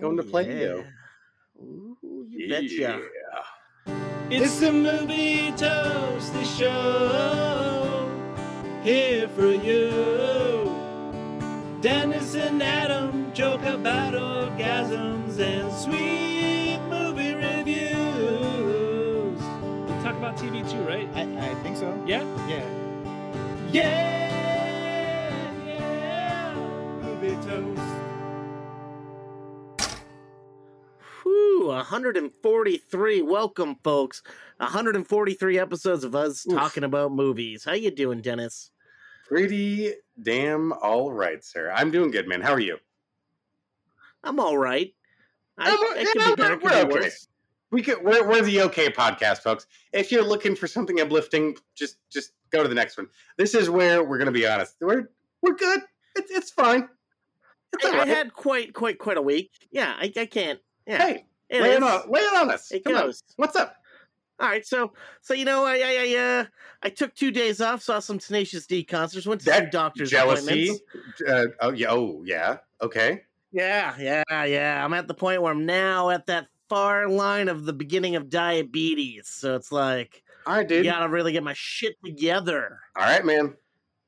going to oh, Play-Doh. Ooh, you betcha. It's the movie toasty show here for you. Dennis and Adam joke about orgasms and sweet movie reviews. We talk about TV too, right? I, I think so. Yeah. Yeah. Yeah, 143. Welcome, folks. 143 episodes of us Oof. talking about movies. How you doing, Dennis? Pretty damn all right, sir. I'm doing good, man. How are you? I'm all right. I, I'm- I could be better. we're Could be okay. We could. We're, we're the okay podcast, folks. If you're looking for something uplifting, just just go to the next one. This is where we're gonna be honest. We're we're good. It's it's fine. It's I, all I had quite, quite, quite a week. Yeah, I, I can't. Yeah, Hey, it lay it on, lay it on us. It Come on. goes. What's up? All right, so so you know, I I I, uh, I took two days off, saw some Tenacious D concerts, went to some doctor's Jealousy. Uh, oh yeah. Oh yeah. Okay. Yeah, yeah, yeah. I'm at the point where I'm now at that far line of the beginning of diabetes. So it's like All right, you dude. gotta really get my shit together. All right, man.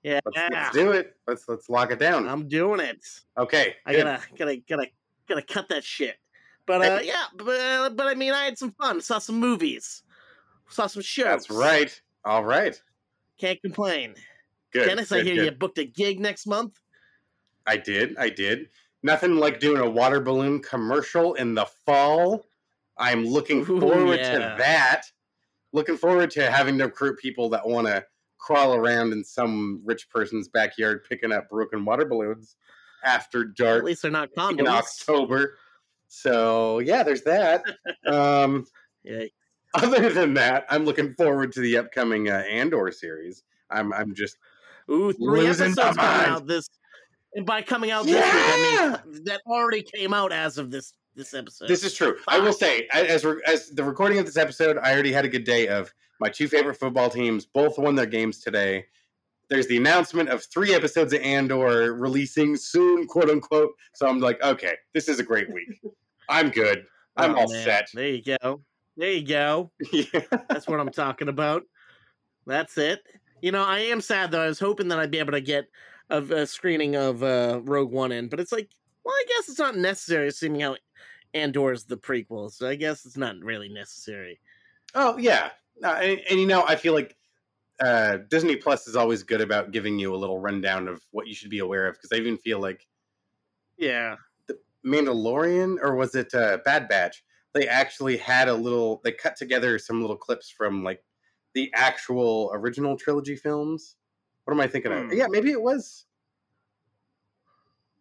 Yeah, Let's, let's do it. Let's let's lock it down. I'm doing it. okay. I good. gotta, gotta, gotta, gotta cut that shit. But uh, yeah, but, uh, but I mean, I had some fun. Saw some movies, saw some shows. That's right. All right. Can't complain. Good. Dennis, I hear good. you booked a gig next month. I did. I did. Nothing like doing a water balloon commercial in the fall. I'm looking Ooh, forward yeah. to that. Looking forward to having to recruit people that want to crawl around in some rich person's backyard picking up broken water balloons after dark. At least they're not in. October. So yeah, there's that. um, Yeah, other than that, I'm looking forward to the upcoming uh, Andor series. I'm I'm just Ooh, three episodes coming out this, and by coming out this week, I mean that already came out as of this this episode. This is true. I will say, as re- as the recording of this episode, I already had a good day of my two favorite football teams. Both won their games today. There's the announcement of three episodes of Andor releasing soon, quote unquote. So I'm like, okay, this is a great week. I'm good. I'm Oh, all man. set. There you go. There you go. yeah. That's what I'm talking about. That's it. You know, I am sad though. I was hoping that I'd be able to get a, a screening of uh, Rogue One in, but it's like, well, I guess it's not necessary, seeing how Andor's the prequel. So I guess it's not really necessary. Oh yeah. No, and, and you know, I feel like uh, Disney Plus is always good about giving you a little rundown of what you should be aware of. Because I even feel like Yeah. Mandalorian or was it uh, Bad Batch? They actually had a little. They cut together some little clips from like the actual original trilogy films. What am I thinking of? Hmm. Yeah, maybe it was.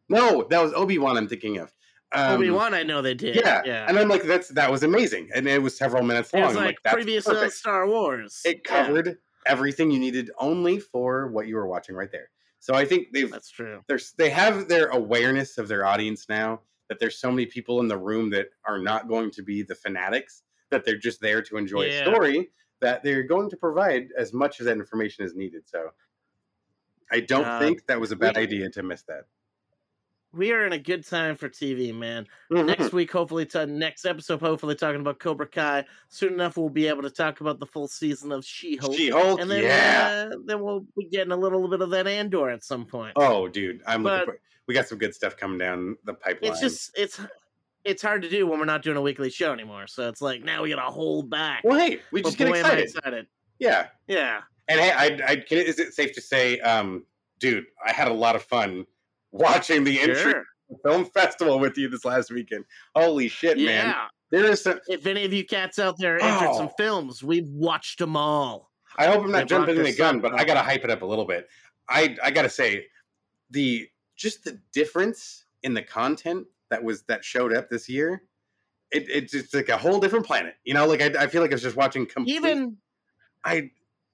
No, that was Obi Wan. I'm thinking of. Um, Obi Wan, I know they did. Yeah, Yeah. and I'm like, that's that was amazing, and it was several minutes it long. was I'm like, that's previous uh. Star Wars. It Yeah, covered everything you needed only for what you were watching right there. So I think they've that's true. there's they have their awareness of their audience now that there's so many people in the room that are not going to be the fanatics that they're just there to enjoy Yeah. a story that they're going to provide as much of that information as needed so i don't Uh, think that was a bad we- idea to miss that We are in a good time for TV, man. Mhm. next week, hopefully, to next episode, hopefully talking about Cobra Kai. Soon enough, we'll be able to talk about the full season of She-Hulk. she-hulk and then, yeah uh, then we'll be getting a little bit of that Andor at some point. oh dude i'm looking for we got some good stuff coming down the pipeline it's just it's it's hard to do when we're not doing a weekly show anymore. So it's like now we gotta hold back. well hey we But just get excited excited. yeah Yeah. and hey i i can, is it safe to say um dude i had a lot of fun watching the entry Sure. film festival with you this last weekend. Holy shit, man! Yeah. There is some. If any of you cats out there entered oh. some Oh. films, we've watched them all. I hope I'm They not jumping brought the gun, up, but? I gotta hype it up a little bit. I I gotta say, the just the difference in the content that was that showed up this year. It, it's just like a whole different planet, you know. Like I, I feel like I was just watching. Complete, Even I,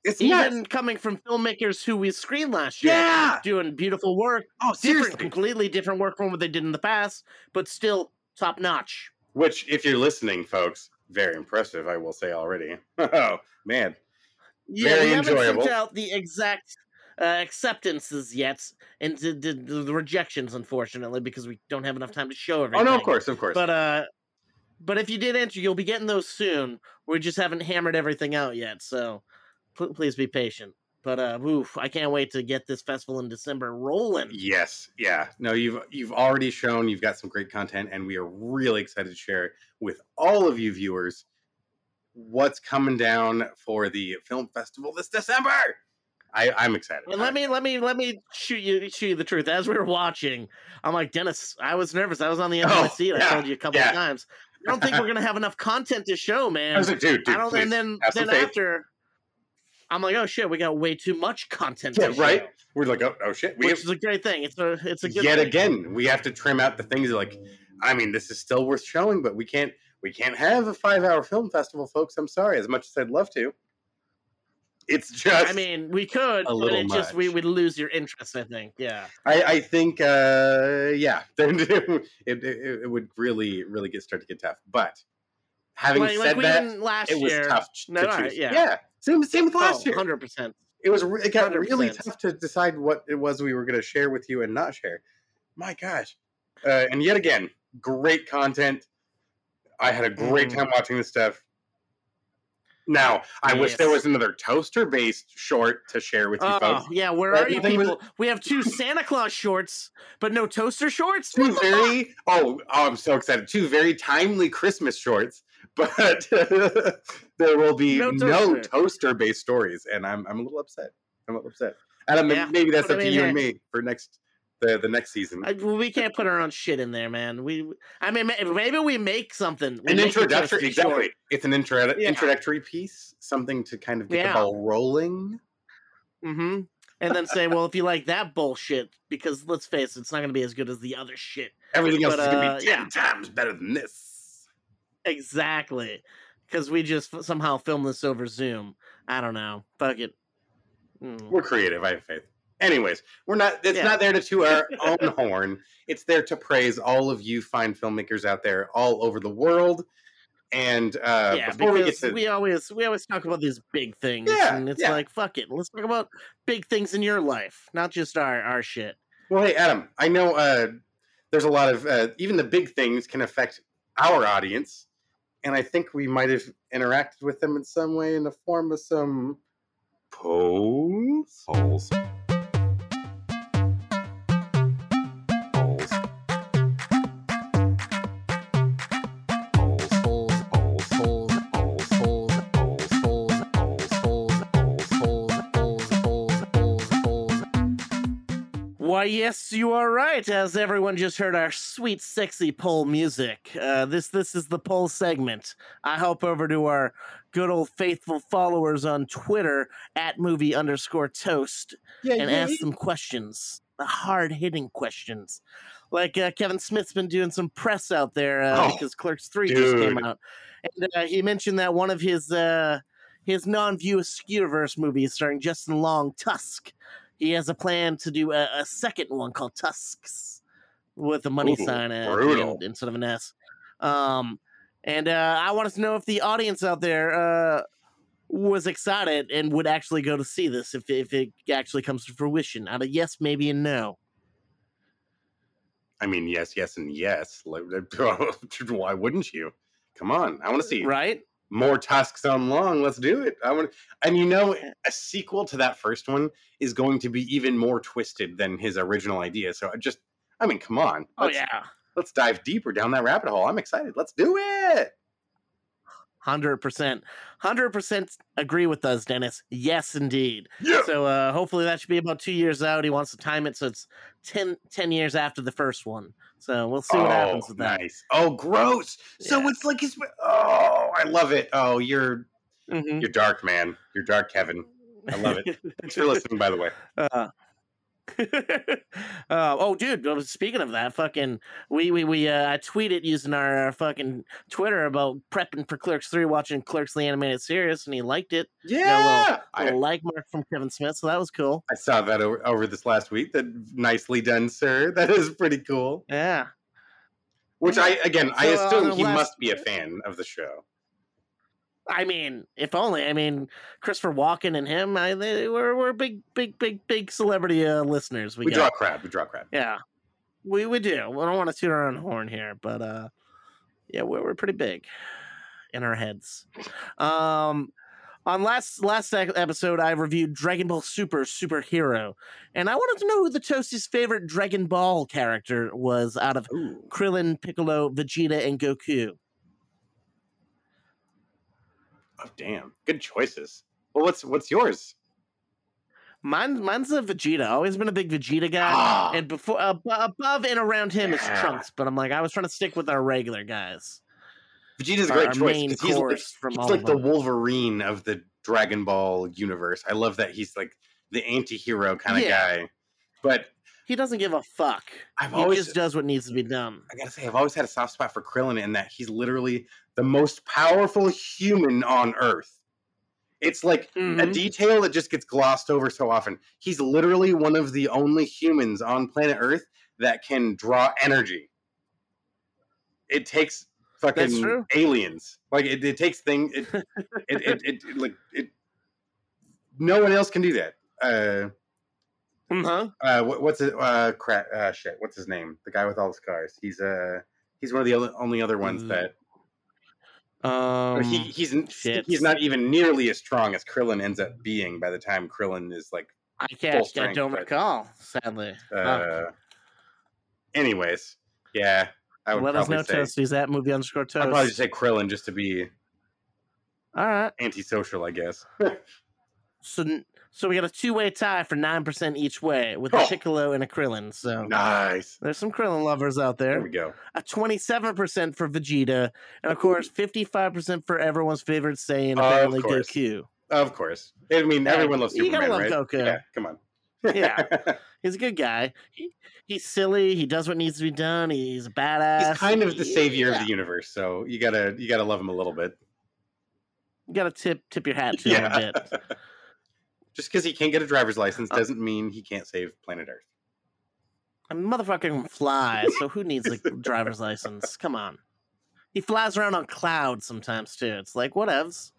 it's even coming from filmmakers who we screened last year, Yeah. doing beautiful work, Oh, different, seriously. completely different work from what they did in the past, but still top notch. Which, if you're listening, folks, very impressive. I will say already. Oh man, Yeah, Very we haven't enjoyable. sent out the exact uh, acceptances yet, and the, the, the rejections, unfortunately, because we don't have enough time to show everything. Oh no, of course, of course. But uh, but if you did enter, you'll be getting those soon. We just haven't hammered everything out yet, so pl- please be patient. But uh, oof, I can't wait to get this festival in December rolling. Yes, yeah. No, you've you've already shown you've got some great content, and we are really excited to share with all of you viewers what's coming down for the film festival this December. I, I'm excited. And let me let me let me shoot you shoot you the truth. As we were watching, I'm like Dennis. I was nervous. I was on the edge of my Oh, seat. I yeah, told you a couple yeah. of times. I don't think we're gonna have enough content to show, I man. was like, dude, dude, I don't. please, and then then faith. after, I'm like, oh shit, we got way too much content. Yeah, right. show, We're like, oh, oh shit, we which have, is a great thing. It's a it's a good yet thing. again we have to trim out the things like, I mean, this is still worth showing, but we can't we can't have a five hour film festival, folks. I'm sorry, as much as I'd love to. It's just I mean, we could, a but it just we would lose your interest. I think. Yeah. I, I think, uh, yeah, it, it, it would really, really get start to get tough. But having Like, said like that, last it was year. tough No, to all right, choose. yeah. yeah, same, same with last Oh, year. 100%. It was, it got really 100%. tough to decide what it was we were going to share with you and not share. My gosh, uh, and yet again, great content. I had a great Mhm. time watching this stuff. Now, I wish there was another toaster-based short to share with you Oh folks. yeah, where But are you nothing was- people? We have two Santa Claus shorts, but no toaster shorts. two What the fuck? very oh, oh I'm so excited. Two very timely Christmas shorts, but there will be No no toaster. based stories, and I'm I'm a little upset. I'm a little upset. Adam, Yeah, maybe that's up to you and me for next the the next season. I, we can't put our own shit in there, man. We, I mean, maybe we make something. We An make introductory, exactly. short. It's an intro, Yeah. introductory piece, something to kind of get Yeah. the ball rolling. Mm-hmm. And then say, well, if you like that bullshit, because let's face it, it's not going to be as good as the other shit. Everything else But, is gonna uh, be ten yeah. times better than this. Exactly. Because we just f- somehow filmed this over Zoom. I don't know. Fuck it. Mm. We're creative. I have faith. Anyways, we're not. It's Yeah. not there to toot our own horn. It's there to praise all of you fine filmmakers out there all over the world. And uh, yeah, before we get to we always we always talk about these big things, Yeah, and it's yeah. like fuck it, let's talk about big things in your life, not just our our shit. well, hey Adam, I know uh, there's a lot of uh, even the big things can affect our audience, and I think we might have interacted with them in some way in the form of some polls. Polls. Polls. Yes, you are right. As everyone just heard our sweet, sexy poll music. Uh, this this is the poll segment. I hop over to our good old faithful followers on Twitter at movie underscore toast Yeah, and yeah, ask them questions, the hard hitting questions. Like uh, Kevin Smith's been doing some press out there uh, Oh, because Clerks Three just came out, and uh, he mentioned that one of his uh, his non-View Askewniverse movies starring Justin Long, Tusk. He has a plan to do a, a second one called Tusks with a money Ooh, sign the instead of an S. Um, and uh, I want us to know if the audience out there uh, was excited and would actually go to see this if if it actually comes to fruition. Out of yes, maybe, and no. I mean, yes, yes, and yes. Why wouldn't you? Come on, I want to see Right? More tusks on long. Let's do it. I want, and you know, a sequel to that first one is going to be even more twisted than his original idea. So I just, I mean, come on. Oh Let's, yeah, let's dive deeper down that rabbit hole. I'm excited. Let's do it. hundred percent, hundred percent agree with us, Dennis. Yes, indeed. Yeah. So uh, hopefully that should be about two years out. He wants to time it so it's 10, 10 years after the first one. So we'll see what happens with that. Nice. Oh, gross. So it's like he's. Oh, I love it. Oh, you're Mhm. you're dark, man. You're dark, Kevin. I love it. Thanks for listening, by the way. Uh, uh, oh, dude! Speaking of that, fucking, we we we uh, I tweeted using our uh, fucking Twitter about prepping for Clerks Three, watching Clerks the animated series, and he liked it. Yeah. A little like mark from Kevin Smith, so that was cool. I saw that over, over this last week. That nicely done, sir. That is pretty cool. Yeah, Which I again, I So, uh, assume the he last- must be a fan of the show. I mean, if only. I mean, Christopher Walken and him, I, they, we're we're big, big, big, big celebrity uh, listeners. We, We draw crowd. We draw crowd. Yeah, we we do. We don't want to toot our own horn here, but uh, yeah, we're we're pretty big in our heads. Um, on last last episode, I reviewed Dragon Ball Super Superhero, and I wanted to know who the Toasty's favorite Dragon Ball character was out of Ooh. Krillin, Piccolo, Vegeta, and Goku. Oh, damn. Good choices. Well, what's what's yours? Mine, mine's a Vegeta. Always been a big Vegeta guy. Ah, And before, ab- above and around him is Yeah. Trunks, but I'm like, I was trying to stick with our regular guys. Vegeta's a great choice. He's like, from he's all like the. Wolverine of the Dragon Ball universe. I love that he's like the anti-hero kind of Yeah. guy. But He doesn't give a fuck. I've He always just does what needs to be done. I gotta say, I've always had a soft spot for Krillin in that he's literally the most powerful human on Earth. It's like a Mhm. detail that just gets glossed over so often. He's literally one of the only humans on planet Earth that can draw energy. It takes fucking aliens. Like it, it takes thing. It, it, it, it, it- like it. No one else can do that. Uh, Uh-huh. uh, what, what's it? Uh, crap. Uh, shit. What's his name? The guy with all the scars. He's uh, he's one of the only other ones Mm, that Um, he he's shit. he's not even nearly as strong as Krillin ends up being by the time Krillin is like. I can't. I strength, don't but- recall. Sadly. Uh, anyways, yeah, I would Let us know, say Toasties at movie underscore toast. I'd probably just say Krillin just to be All right. antisocial, I guess. So, so we got a two way tie for nine percent each way with a Oh. Piccolo and a Krillin. So nice. there's some Krillin lovers out There there. we go. A twenty-seven percent for Vegeta, and of course, fifty-five percent for everyone's favorite Saiyan, Of apparently. Goku. Of course. I mean, everyone loves you Superman, gotta love right? Goku. Yeah, come on. Yeah. He's a good guy. He, he's silly. He does what needs to be done. He's a badass. He's kind of the savior Yeah. of the universe, so you gotta you gotta love him a little bit. You gotta tip tip your hat to him a bit. Just because he can't get a driver's license Uh, doesn't mean he can't save planet Earth. I mean, motherfucker can fly, so who needs a driver's license? Come on. He flies around on clouds sometimes too. It's like whatevs.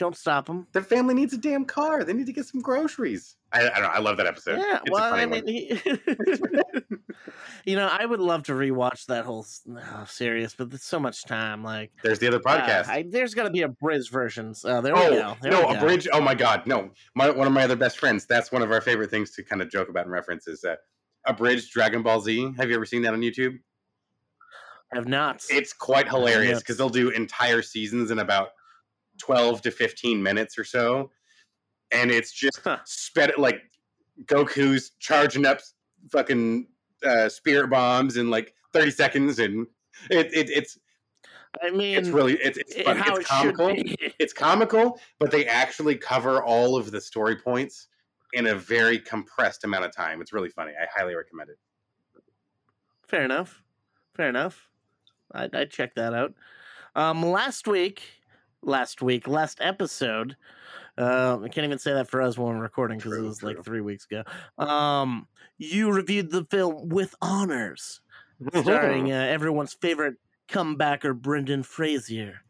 Don't stop them. Their family needs a damn car. They need to get some groceries. I, I don't know. I love that episode. Yeah, It's well, I mean, he... you know, I would love to rewatch that whole oh, series, but there's so much time. Like, There's the other uh, podcast. I, there's got to be abridged versions. Oh, there we oh go. There no, we a bridge. Oh my god, no. My, one of my other best friends. That's one of our favorite things to kind of joke about and reference is uh, abridged Dragon Ball Z. Have you ever seen that on YouTube? I have not. It's quite hilarious because they'll do entire seasons in about 12 to 15 minutes or so. And it's just Huh. sped like Goku's charging up fucking uh, spirit bombs in like 30 seconds. And it, it, it's I mean, it's really it's, it's i- It's comical. be. It's comical, but they actually cover all of the story points in a very compressed amount of time. It's really funny. I highly recommend it. Fair enough. Fair enough. I'd, I'd check that out. Um, last week, last week, last episode. Uh, I can't even say that for us when we're recording because it was true. like three weeks ago. Um, you reviewed the film with honors, starring uh, everyone's favorite comebacker, Brendan Fraser.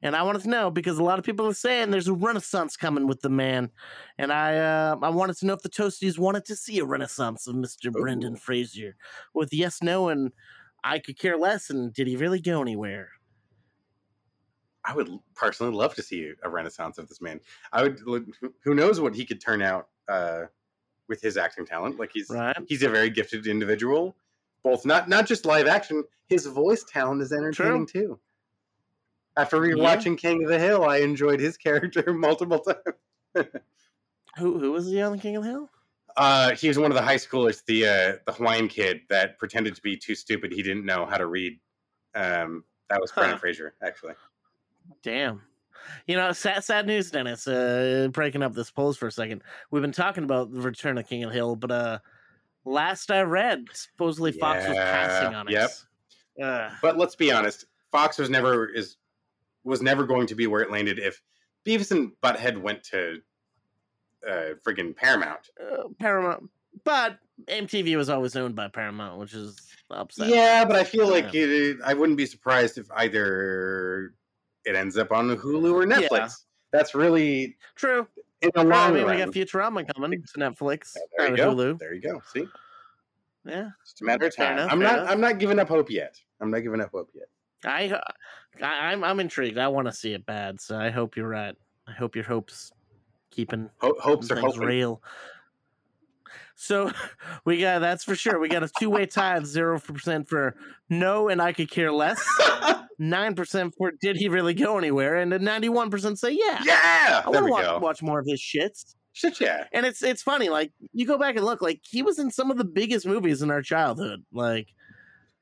And I wanted to know because a lot of people are saying there's a renaissance coming with the man, and I uh, I wanted to know if the Toasties wanted to see a renaissance of Mister Brendan Ooh. Fraser. With yes, no, and I could care less. And did he really go anywhere? I would personally love to see a renaissance of this man. I would. Who knows what he could turn out uh, with his acting talent? Like he's Right? he's a very gifted individual. Both not not just live action. His voice talent is entertaining too. After rewatching King of the Hill, I enjoyed his character multiple times. Who who was he on the King of the Hill? Uh, he was one of the high schoolers, the uh, the Hawaiian kid that pretended to be too stupid. He didn't know how to read. Um, that was Brendan Huh. Fraser, actually. Damn. You know, sad, sad news, Dennis. Uh, breaking up this polls for a second. We've been talking about the return of King of Hill, but uh, last I read, supposedly Fox was passing on it. yep. Uh, But let's be honest, Fox was never is was never going to be where it landed if Beavis and Butthead went to uh, friggin' Paramount. uh, Paramount, but MTV was always owned by Paramount, which is upsetting. Yeah, but I feel like it, I wouldn't be surprised if either it ends up on Hulu or Netflix. Yeah. That's really True. in the Well, I long mean, we got Futurama coming to Netflix. there or you go. Hulu. There you go. See, Yeah. it's a matter of time. enough, I'm not. enough. I'm not giving up hope yet. I'm not giving up hope yet. I, I I'm I'm intrigued. I want to see it bad, so I hope you're right. I hope your hopes keeping Ho- hopes are hoping. real. So we got that's for sure. We got a two way tie, zero percent for no, and I could care less. Nine percent for did he really go anywhere, and a ninety one percent say yeah. yeah, I want to watch, watch more of his shits. Shit, yeah. And it's it's funny, like you go back and look, like he was in some of the biggest movies in our childhood, like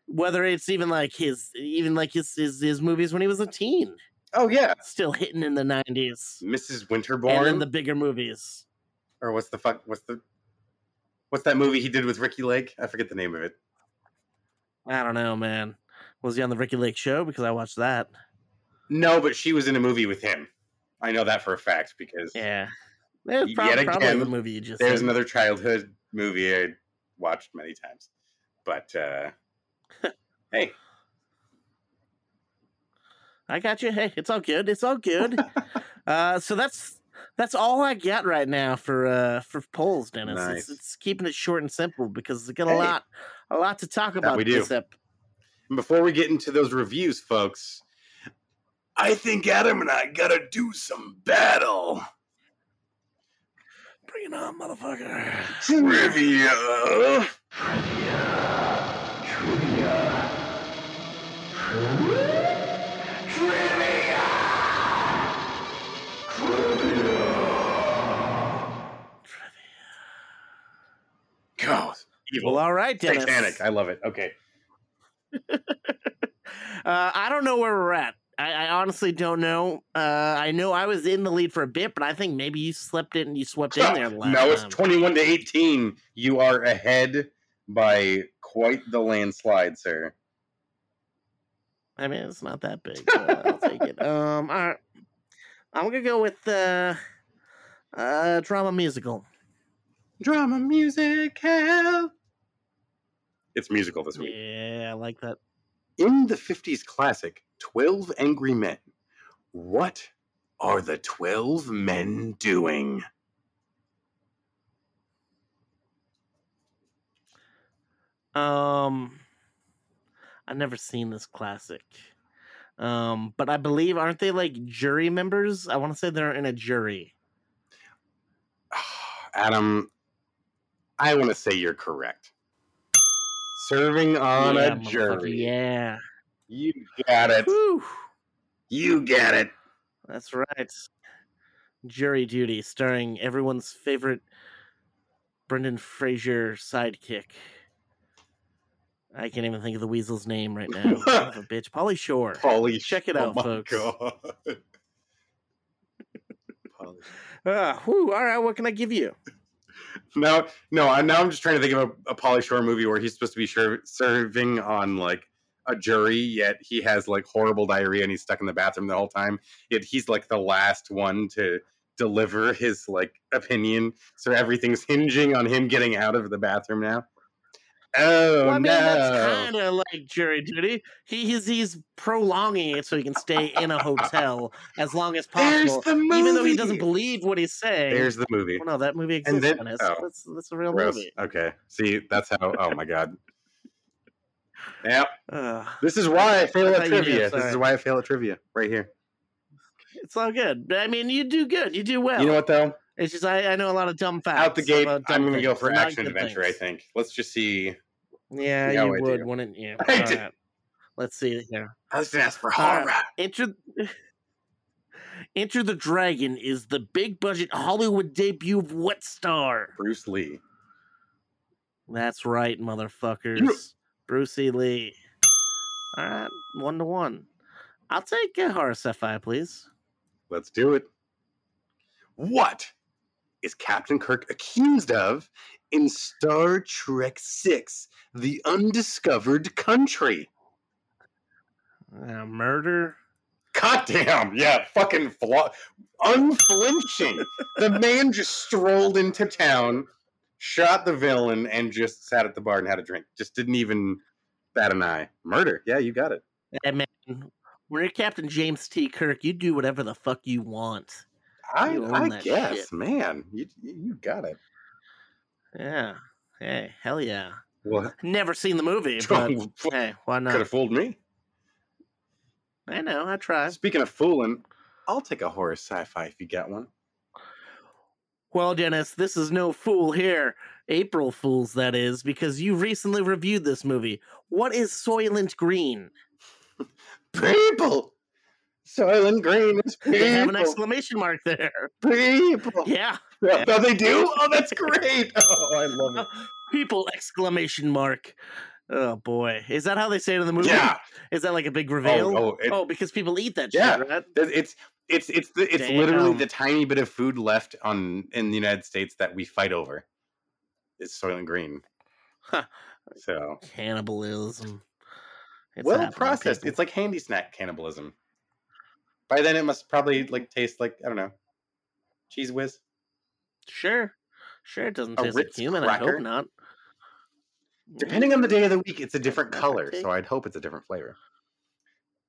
whether it's even like his even like his his, his movies when he was a teen, Oh yeah, still hitting in the nineties, Mrs. and Winterbourne, the bigger movies. or what's the fuck? What's the what's that movie he did with Ricki Lake? I forget the name of it. I don't know, man. Was he on the Ricki Lake show? Because I watched that. No, but she was in a movie with him. I know that for a fact because Yeah, it's Yet prob- again, the movie just. there's said. another childhood movie I watched many times. But uh hey, I got you. Hey, it's all good. It's all good. uh, so that's that's all I got right now for uh for polls, Dennis. Nice. It's, it's keeping it short and simple because we got a Hey. lot a lot to talk about we do. this ep- And before we get into those reviews, folks, I think Adam and I gotta do some battle Bring it on, motherfucker. trivia. Trivia. Trivia. Trivia. Trivia. Trivia. Go. Evil. Well, all right, Dennis. Titanic. I love it. Okay. Uh, I don't know where we're at. I, I honestly don't know. Uh, I know I was in the lead for a bit, but I think maybe you slipped and you swept in there. Last no, it's time. 21 to 18. You are ahead by quite the landslide, sir. I mean, it's not that big. I'll take it. Um, all right. I'm gonna go with uh, uh, drama musical. Drama musical. It's musical this week. Yeah, I like that. In the 50s classic, 12 Angry Men, what are the 12 men doing? Um, I've never seen this classic. Um, but I believe aren't they like jury members? I want to say they're in a jury. Adam, I want to say you're correct. Serving on yeah, a jury. Yeah. You got it. Whew. You get it. That's right. Jury Duty, starring everyone's favorite Brendan Fraser sidekick. I can't even think of the weasel's name right now. A bitch. Pauly Shore. Pauly. Check it oh out, my folks. God. Pauly. Ah, whew, all right, what can I give you? No, no. I now I'm just trying to think of a, a Pauly Shore movie where he's supposed to be sure, serving on like a jury, yet he has like horrible diarrhea and he's stuck in the bathroom the whole time. Yet he's like the last one to deliver his like opinion, so everything's hinging on him getting out of the bathroom now. Oh well, I mean, no! that's kind of like jury duty. He, he's he's prolonging it so he can stay in a hotel as long as There's possible, the movie. even though he doesn't believe what he's saying. There's the movie. Well, no, that movie exists. Then- oh. that's that's a real Gross. movie. Okay. See, that's how. Oh my god. Yep. Ugh. This is why I fail I at knew, trivia. This is why I fail at trivia right here. It's all good. I mean, you do good. You do well. You know what though? It's just I, I know a lot of dumb facts. Out the gate, I'm going to go for not action adventure. things. I think. Let's just see. Yeah, you would, do. wouldn't you? All Let's see here. I was going to ask for right. horror. Enter Enter the Dragon is the big budget Hollywood debut of what star? Bruce Lee. That's right, motherfuckers. Bruce E. Lee. All right, one to one. I'll take uh, a horror sci-fi, please. Let's do it. What is Captain Kirk accused of in Star Trek Six: The Undiscovered Country? Uh, murder. Goddamn, yeah, fucking flaw, unflinching. the man just strolled into town, shot the villain, and just sat at the bar and had a drink. Just didn't even bat an eye. Murder, yeah, you got it. Hey man, When you're Captain James T. Kirk, you do whatever the fuck you want. I, I guess, shit. man, you you got it. Yeah. Hey, hell yeah. Well, Never seen the movie, but hey, why not? could have fooled me. I know, I tried. Speaking of fooling, I'll take a horror sci-fi if you got one. Well, Dennis, this is no fool here. April Fools, that is, because you recently reviewed this movie. What is Soylent Green? People, Soylent Green is people. They have an exclamation mark there. people. Yeah, Oh, they do. Oh, that's great. Oh, I love it. people! Exclamation mark. Oh boy, is that how they say it in the movie? Yeah. Is that like a big oh, reveal? Oh, oh, it- oh, because people eat that Yeah. shit, right? It's it's it's the, it's literally the tiny bit of food left on in the United States that we fight over. It's Soylent Green. Huh. So Cannibalism. It's well processed. people. It's like handy snack cannibalism. By then, it must probably like taste like I don't know, Cheez Whiz. Sure, sure. It doesn't A taste like Ritz human. I hope not. Depending on the day of the week, it's a different color. So I'd hope it's a different flavor.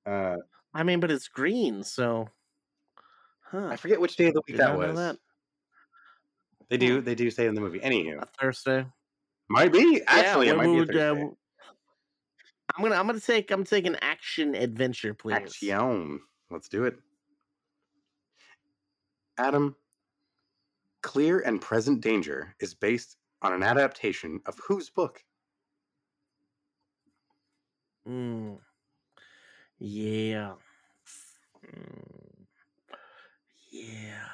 Uh, I mean, but it's green, so. Huh. I forget which day of the week Did that was. that. They do they do say in the movie. Anywho, A Thursday. might be actually yeah, it might be a would, uh, Thursday. w- I'm gonna I'm gonna take I'm taking action adventure, please. Action. Let's do it. Adam, Clear and Present Danger is based on an adaptation of whose book? Mm. Yeah. Mm. Yeah.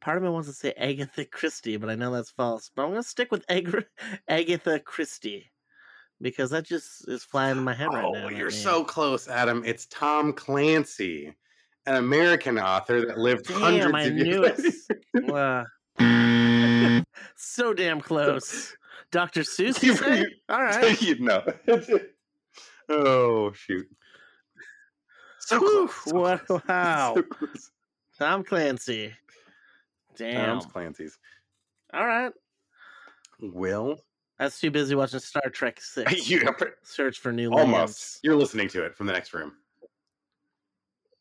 Part of me wants to say Agatha Christie, but I know that's false. But I'm gonna stick with Ag- Agatha Christie because that just is flying in my head right oh, now. that you're name. so close, Adam. It's Tom Clancy, an American author that lived Damn, hundreds I of years. it. Uh, so damn close. Dr. Seuss, you You- say? you- All right. you know. oh shoot. So Whew, close. so what- close, wow. so close. Tom Clancy. Damn. Tom's Clancy's. All right. Will I was too busy watching Star Trek 6. you Search for new almost. lands. You're listening to it from the next room.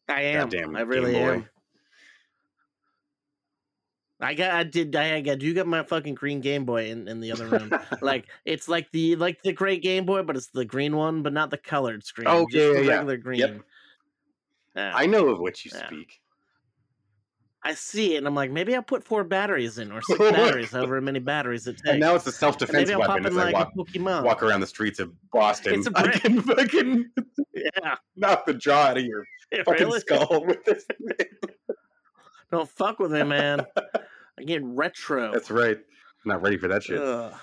I am. Goddamn I really am. I got. I did. I, got. You got my fucking green Game Boy in, in the other room. like it's like the like the great Game Boy, but it's the green one, but not the colored screen. Oh, just yeah, the yeah, yeah. regular green. Yeah. I know of which you Yeah. speak. I see it, and I'm like, maybe I'll put four batteries in, or six batteries, however many batteries it takes. And now it's a I'll pop weapon as I like walk, a Pokemon. walk around the streets of Boston. It's a I brick. can fucking Yeah, knock the jaw out of your fucking really? skull with this. thing. Don't fuck with me, man. I get retro. That's right. I'm Not ready for that shit. Ugh.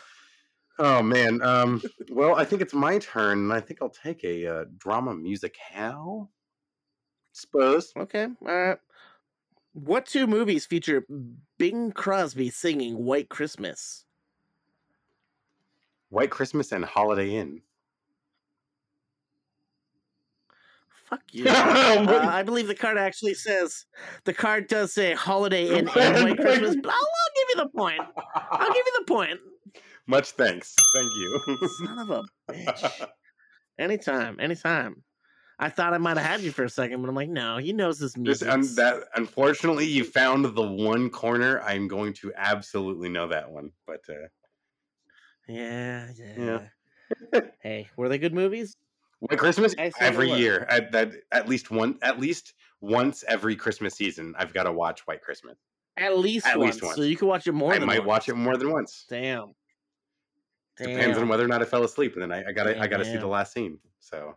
Oh man. Um. Well, I think it's my turn, and I think I'll take a uh, drama musicale. Suppose. Okay, all right. What two movies feature Bing Crosby singing "White Christmas"? White Christmas and Holiday Inn. Fuck you. Uh, I believe the card actually says the card does say "Holiday Inn" and "White Christmas," but I'll, I'll give you the point. I'll give you the point. Much thanks. Thank you. Son of a bitch. Anytime, anytime. I thought I might have had you for a second, but I'm like, no, he knows his Just music. un- that unfortunately you found the one corner I'm going to absolutely know that one. But uh yeah, Yeah. yeah. hey, were they good movies? White Christmas I say they every year. At that at least one at least once every Christmas season I've got to watch White Christmas. At least At once. least once. So you can watch it more I than might once. watch it more than once. Damn. Depends on whether or not I fell asleep, and then I, I gotta I gotta see the last scene. So,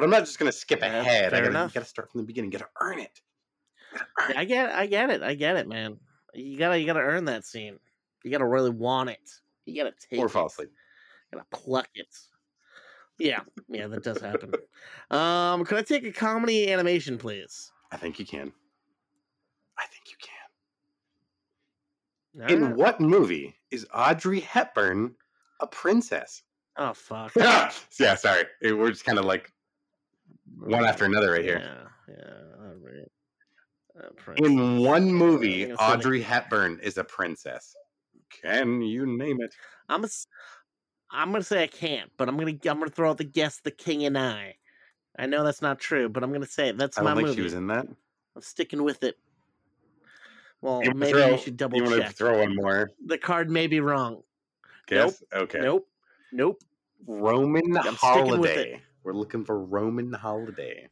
but I'm not just gonna skip That's ahead. I gotta, gotta start from the beginning. Gotta earn it. Earn I get, I get it, I get it, man. You gotta, you gotta earn that scene. You gotta really want it. You gotta take or it. fall asleep. You gotta pluck it. Yeah, yeah, that does happen. um, could I take a comedy animation, please? I think you can. I think you can. All In right. what movie is Audrey Hepburn a princess? Oh fuck. yeah, sorry. It- we're just kind of like one after another right here. Yeah, yeah. All right. Uh, In one movie, Audrey Hepburn is a princess. Can you name it? I'm gonna, s- I'm gonna say I can't, but I'm gonna, I'm gonna throw out the guess, the King and I. I know that's not true, but I'm gonna say it. That's I my movie. she was in that. I'm sticking with it. Well, You maybe throw- you should double You want to check. throw one more? The card may be wrong. Guess? Okay. Nope. Nope. Roman I'm sticking with it. Holiday. We're looking for Roman Holiday.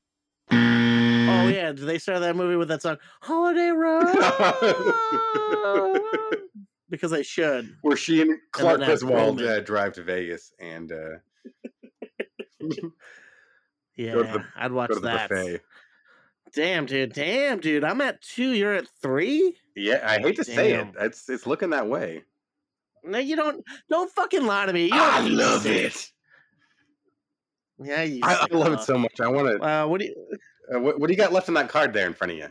Oh yeah, did they start that movie with that song "Holiday Road"? because I should. Where she and Clark Griswold Roman. uh, drive to Vegas and uh, Yeah, the- I'd watch that. buffet. Damn, dude. Damn, dude. I'm at two. You're at three. Yeah, I hate to say it. It's it's looking that way. No, you don't. Don't fucking lie to me. You don't need it. Yeah, you. I, I love it so much. I want to. Uh, what do you? Uh, what, what do you got left in that card there in front of you?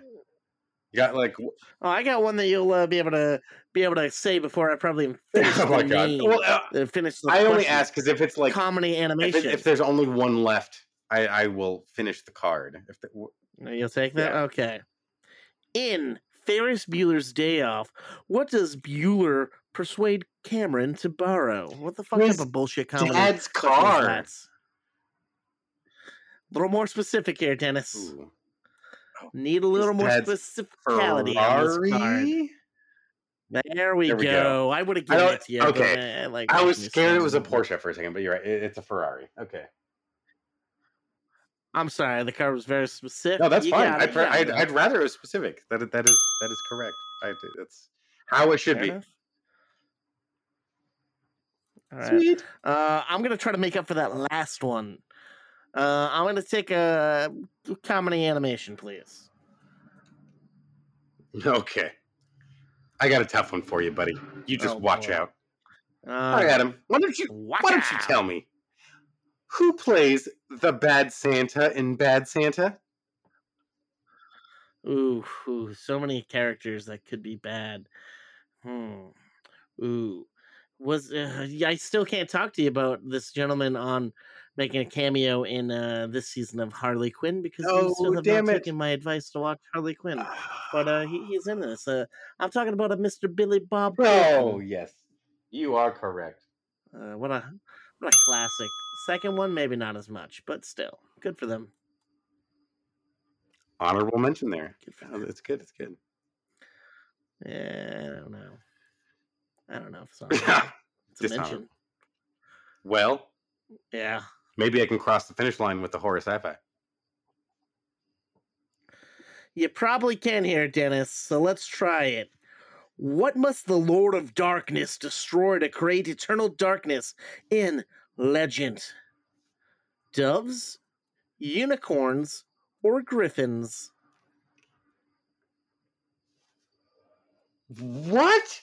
You got like. Oh, I got one that you'll uh, be able to be able to say before I probably finish oh my the god! name. Well, uh, uh, finish the I only ask because if it's like comedy if, animation. it, if there's only one left, I I will finish the card. If the, w- You'll take that? Yeah. Okay. In Ferris Bueller's Day Off, what does Bueller persuade Cameron to borrow? What the fuck His type of bullshit comedy? Dad's car. that? A little more specific here, Dennis. Ooh. Need a little more Dad's specificality on this card. There we, There we go. go. I would have given it to you. okay. I, like I was scared it was a. Porsche for a second, but you're right. It, it's a Ferrari. Okay. I'm sorry, the card was very specific. No, that's You fine. I'd, got I'd. I'd rather it was specific. That is- that is that is correct. I, that's how it should Fair be. enough. All right. Sweet. Uh, I'm gonna try to make up for that last one. Uh, I'm gonna take a comedy animation, please. Okay. I got a tough one for you, buddy. You just Oh, watch boy. out. Uh, All right, Adam. Why don't you why don't you tell me who plays the bad Santa in Bad Santa? Ooh, ooh, so many characters that could be bad. Hmm. Ooh, was uh, I still can't talk to you about this gentleman on making a cameo in uh, this season of Harley Quinn because you still Oh, have damn not it. taken my advice to watch Harley Quinn. But uh, he, he's in this. Uh, I'm talking about a Mr. Billy Bob. oh yes, you are correct. Uh, what a what a classic. Second one, maybe not as much, but still, good for them. Honorable mention there. Good for Oh. It's good. It's good. Yeah, I don't know. I don't know if it's. It's a mention. Well, Yeah. Maybe I can cross the finish line with the horror sci-fi. You probably can here, Dennis, so let's try it. What must the Lord of Darkness destroy to create eternal darkness in Legend? Doves, unicorns, or griffins? What?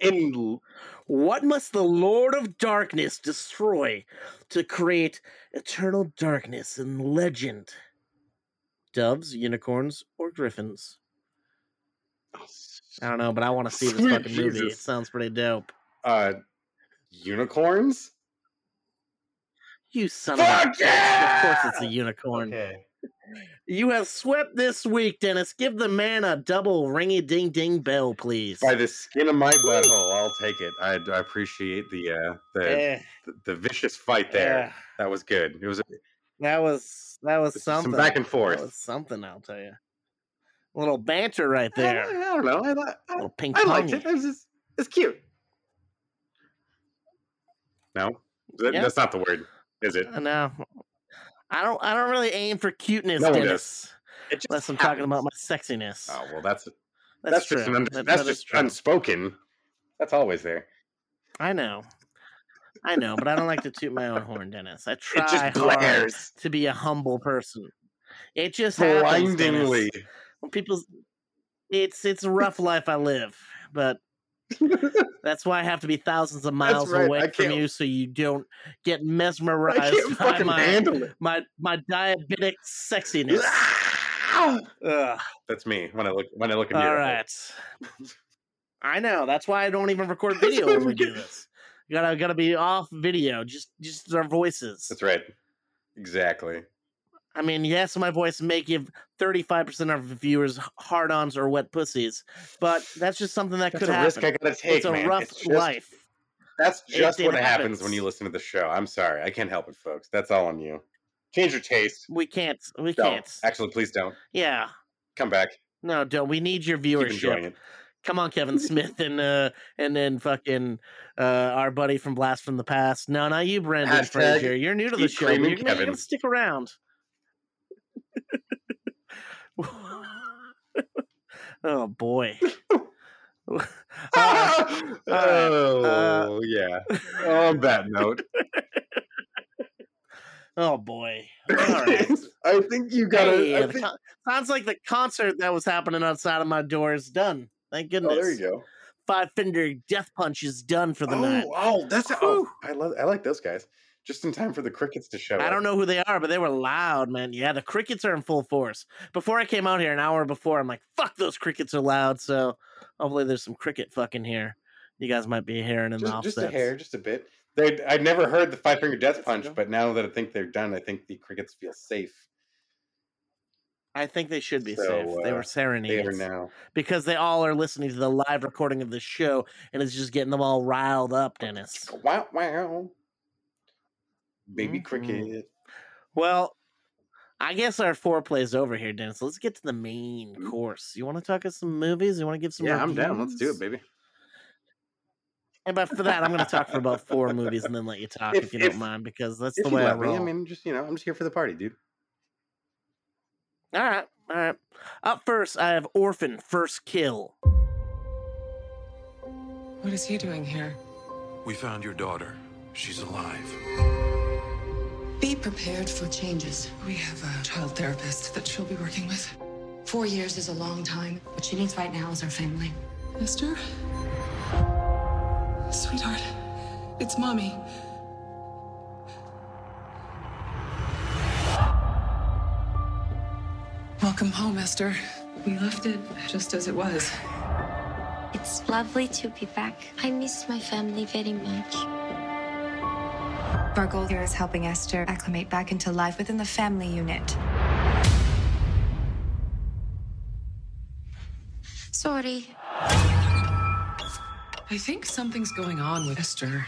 In What must the Lord of Darkness destroy to create eternal darkness and Legend? Doves, unicorns, or griffins? I don't know, but I want to see this Sweet fucking movie. It sounds pretty dope. uh unicorns? You son of a Fuck yeah! Of course it's a unicorn. Okay. You have swept this week, Dennis. Give the man a double ringy ding ding bell, please. By the skin of my butthole, I'll take it. I, I appreciate the uh the, Eh, the the vicious fight there. eh, That was good. It was that was that was Some something. back and forth. That was something, I'll tell you. A little banter right there. I don't know. I, li- A I, little ping I liked it. It was it's cute. No, That- that's not the word, is it? No, I don't. I don't really aim for cuteness, No. Dennis. Unless I'm talking about my sexiness. Oh well, that's that's, that's, true. just an un- That- that's that is just true. unspoken. That's always there. I know. I know, but I don't like to toot my own horn, Dennis. I try just hard blares to be a humble person. It just happens, Dennis. blindingly. When people, it's it's a rough life I live, but that's why I have to be thousands of miles right, away from you, so you don't get I mesmerized can't by my, handle it. my my diabetic sexiness. Ah! That's me when I look when I look in the All mirror. right. I know. That's why I don't even record That's video when we we do this. You gotta gotta be off video, just just our voices. That's right. Exactly. I mean, yes, my voice may give thirty five percent of viewers hard-ons or wet pussies, but that's just something that That's could a happen. risk I gotta take, it's a man. rough It's just- life. That's just it what happens. happens. when you listen to the show. I'm sorry, I can't help it, folks. That's all on you. Change your taste. We can't. We Don't. can't. Actually, please don't. Yeah. Come back. No, don't. We need your viewership. it. Come on, Kevin Smith, and uh, and then fucking uh, our buddy from Blast from the Past. No, not you, Hashtag Fraser. You're new to the show. You're Kevin. gonna stick around. oh boy. Uh, oh yeah. On that note, oh boy. All right. I think you got Hey, to. the con- sounds like the concert that was happening outside of my door is done. Thank goodness. Oh, there you go. Five Finger Death Punch is done for the oh, night. oh, that's oh, I love. I like those guys. Just in time for the crickets to show I up. don't know who they are, but they were loud, man. Yeah, the crickets are in full force. Before I came out here, an hour before, I'm like, fuck, those crickets are loud. So hopefully there's some cricket fucking here. You guys might be hearing in the Just, just a hair, just a bit. They, I'd never heard the five finger death punch, but now that I think they're done, I think the crickets feel safe. I think they should be So, safe. They uh, were They serenading are now. because they all are listening to the live recording of the show, and it's just getting them all riled up, Dennis. Wow, wow. Baby Mhm. cricket. Well, I guess our foreplay is over here, Dennis. Let's get to the main Mhm. course. You want to talk us some movies? You want to give some? Yeah, I'm down. Let's do it, baby. And but for that, I'm going to talk for about four movies and then let you talk if, If- you don't if- mind, because that's the way I let me, roll. I mean, just you know, I'm just here for the party, dude. all right, all right. Up first, I have Orphan First Kill. What is he doing here? We found your daughter. She's alive. Be prepared for changes. We have a child therapist that she'll be working with. Four years is a long time. What she needs right now is her family. Esther? Sweetheart, it's mommy. Welcome home, Esther. We left it just as it was. It's lovely to be back. I miss my family very much. Our goal here is helping Esther acclimate back into life within the family unit. Sorry. I think something's going on with Esther.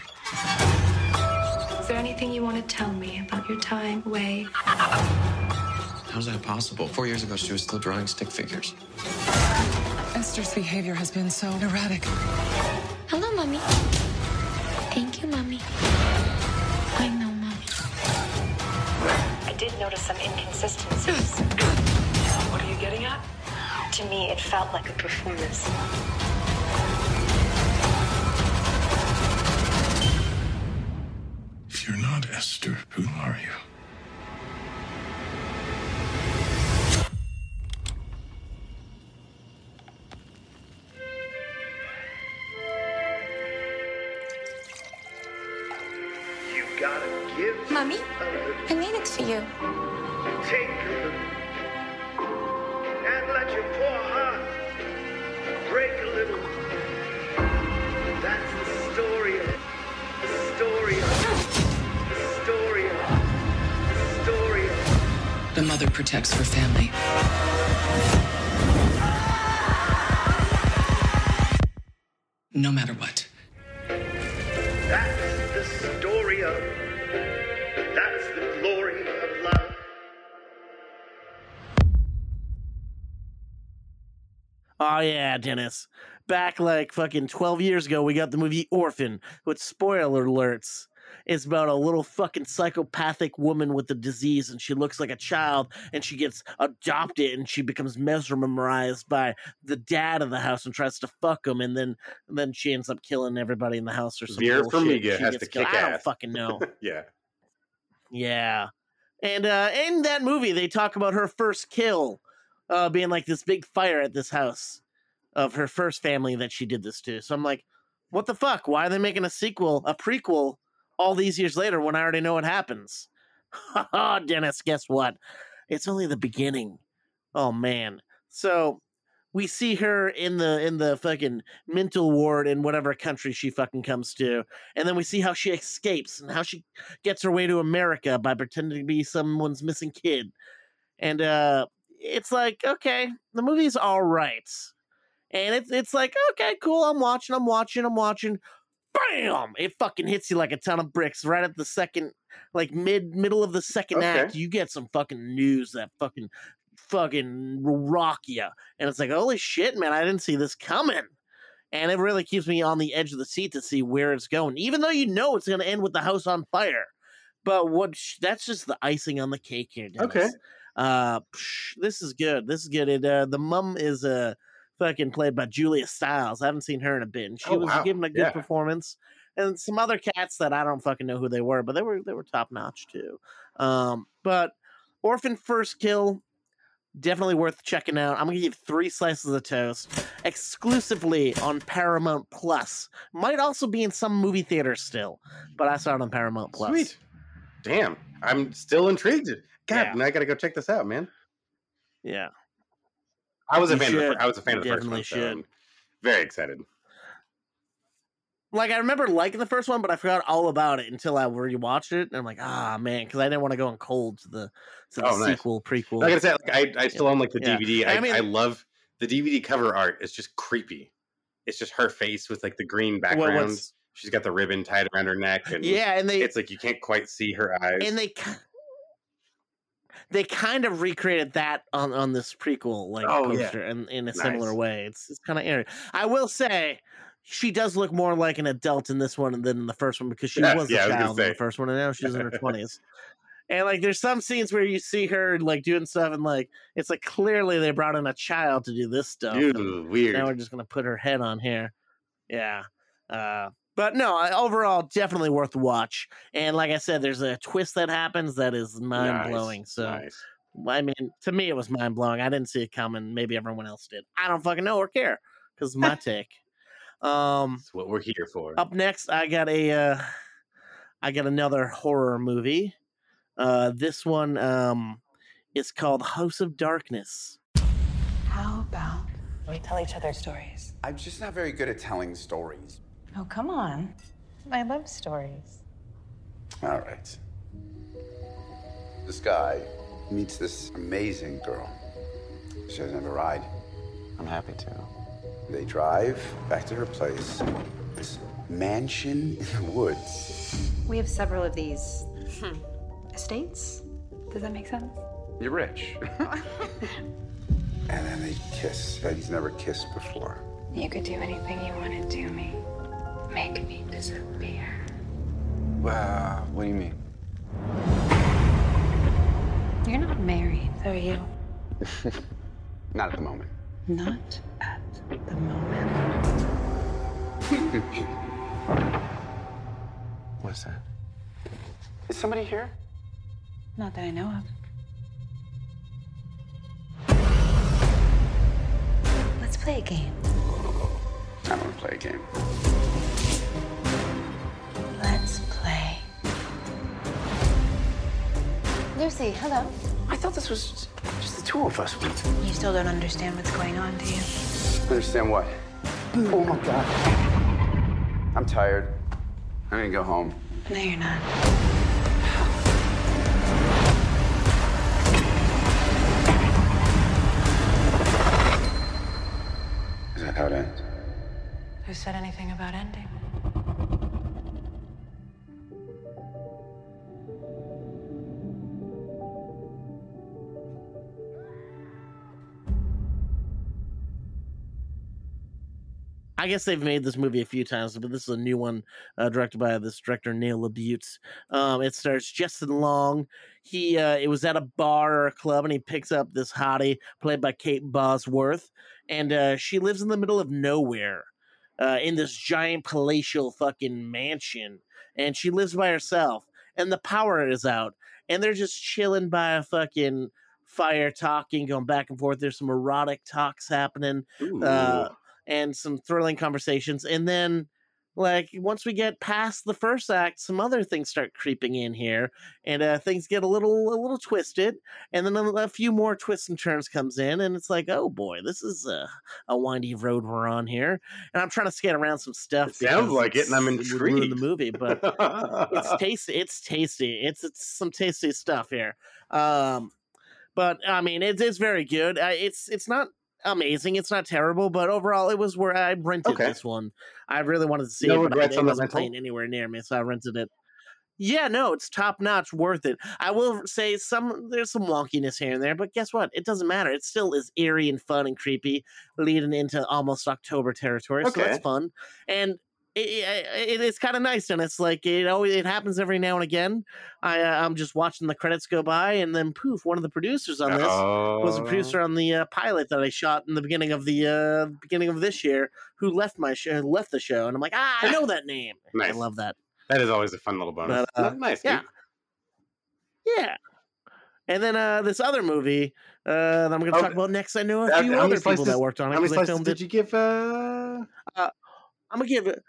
Is there anything you want to tell me about your time away? How's that possible? Four years ago, she was still drawing stick figures. Esther's behavior has been so erratic. Hello, Mommy. Thank you, Mommy. Did notice some inconsistencies. What are you getting at? to me, it felt like a performance. If you're not Esther, who are you? You protects her family. No matter what. That's the story of, that's the glory of love. Oh yeah, Dennis. Back like fucking twelve years ago, we got the movie Orphan. With spoiler alerts, it's about a little fucking psychopathic woman with a disease, and she looks like a child, and she gets adopted, and she becomes mesmerized by the dad of the house and tries to fuck him, and then and then she ends up killing everybody in the house or something. Vera Farmiga has to kick ass. I don't fucking know. yeah. Yeah. And uh in that movie they talk about her first kill uh being like this big fire at this house of her first family that she did this to. So I'm like, what the fuck? Why are they making a sequel, a prequel all these years later when I already know what happens? Haha, Dennis, guess what? It's only the beginning. Oh man. So we see her in the in the fucking mental ward in whatever country she fucking comes to and then we see how she escapes and how she gets her way to America by pretending to be someone's missing kid. And uh it's like, okay, the movie's all right. And it's it's like, okay, cool, I'm watching, I'm watching, I'm watching. Bam! It fucking hits you like a ton of bricks right at the second, like mid middle of the second Okay. act. You get some fucking news that fucking fucking rock you, and it's like holy shit, man! I didn't see this coming. And it really keeps me on the edge of the seat to see where it's going, even though you know it's going to end with the house on fire. But what? sh- That's just the icing on the cake here. Dennis. Okay. Uh, psh, this is good. This is good. It, uh, the mum is uh, fucking played by Julia Stiles. I haven't seen her in a bit, and she Oh, was wow. giving a good Yeah. performance. And some other cats that I don't fucking know who they were, but they were they were top notch too. Um, but Orphan First Kill, definitely worth checking out. I'm gonna give three slices of toast exclusively on Paramount Plus. Might also be in some movie theaters still, but I saw it on Paramount Plus. Sweet. Damn. I'm still intrigued. God, Yeah. now I got to go check this out, man. Yeah. I was a fan. Of the, I was a fan You of the first one. So should. I'm very excited. like I remember liking the first one, but I forgot all about it until I rewatched it, and I'm like, ah, man, because I didn't want to go in cold to the to the Oh, nice. sequel prequel. Like I said, like, I, I still own like the Yeah. DVD. I I, mean- I love the DVD cover art. It's just creepy. It's just her face with like the green background. what's- She's got the ribbon tied around her neck, and yeah, and they it's like you can't quite see her eyes. and they they kind of recreated that on on this prequel like Oh, yeah. poster in, in a similar way. It's it's kind of eerie. I will say. She does look more like an adult in this one than in the first one because she Yeah, was yeah, a was child in the first one and now she's in her twenties. And like, there's some scenes where you see her like doing stuff, and like, it's like clearly they brought in a child to do this stuff. Ew, weird. Now we're just gonna put her head on here. Yeah. Uh, but no, overall, definitely worth the watch. And like I said, there's a twist that happens that is mind blowing. Nice, So nice. I mean, to me, it was mind blowing. I didn't see it coming. Maybe everyone else did. I don't fucking know or care because my take. Um, That's what we're here for. up next, I got a, uh, I got another horror movie. Uh, this one, um, is called House of Darkness. How about we tell each other stories? I'm just not very good at telling stories. Oh, come on. I love stories. All right. This guy meets this amazing girl. She doesn't have a ride. I'm happy to. They drive back to her place, this mansion in the woods. We have several of these hmm. estates. Does that make sense? You're rich. and then they kiss. He's never kissed before. You could do anything you wanted to me. Make me disappear. Wow, what do you mean? You're not married, are you? Not at the moment. Not at the moment. What's that? Is somebody here? Not that I know of. Let's play a game. I don't want to play a game. Let's play. Lucy, hello. I thought this was just the two of us. You still don't understand what's going on, do you? Understand what? Mm. Oh my god. I'm tired. I'm gonna go home. No, you're not. Is that how it ends? Who said anything about ending? I guess they've made this movie a few times, but this is a new one uh, directed by this director Neil LaBute. Um, it stars Justin Long. He uh, it was at a bar or a club, and he picks up this hottie played by Kate Bosworth, and uh, she lives in the middle of nowhere, uh, in this giant palatial fucking mansion, and she lives by herself, and the power is out, and they're just chilling by a fucking fire, talking, going back and forth. There's some erotic talks happening uh, and some thrilling conversations. And then, like, once we get past the first act, some other things start creeping in here, and uh, things get a little a little twisted. And then a, few more twists and turns comes in, and it's like, oh boy, this is a, a windy road we're on here. And I'm trying to skate around some stuff. It sounds like it, and I'm it's- would ruin intrigued. the movie, but it's tasty. It's tasty. It's it's some tasty stuff here. Um, but I mean, it's it's very good. Uh, it's it's not amazing. It's not terrible, but overall, it was where I rented Okay. this one. I really wanted to see No it, but I- it wasn't playing anywhere near me, so I rented it. Yeah, no, it's top notch, worth it. I will say some there's some wonkiness here and there, but guess what? It doesn't matter. It still is eerie and fun and creepy, leading into almost October territory. So that's fun, and it, it, it is kind of nice. And it's like it always it happens every now and again. I uh, I'm just watching the credits go by, and then poof, one of the producers on this was a Oh. producer on the uh, pilot that I shot in the beginning of the uh, beginning of this year, who left my show, left the show, and I'm like, ah, I know that name. Nice. I love that. That is always a fun little bonus. But, uh, nice. yeah. dude. Yeah. And then uh, this other movie uh, that I'm going to Oh, talk about next. I know a Uh, few other people that worked on it How many slices did it. you give? Uh... I'm gonna give it.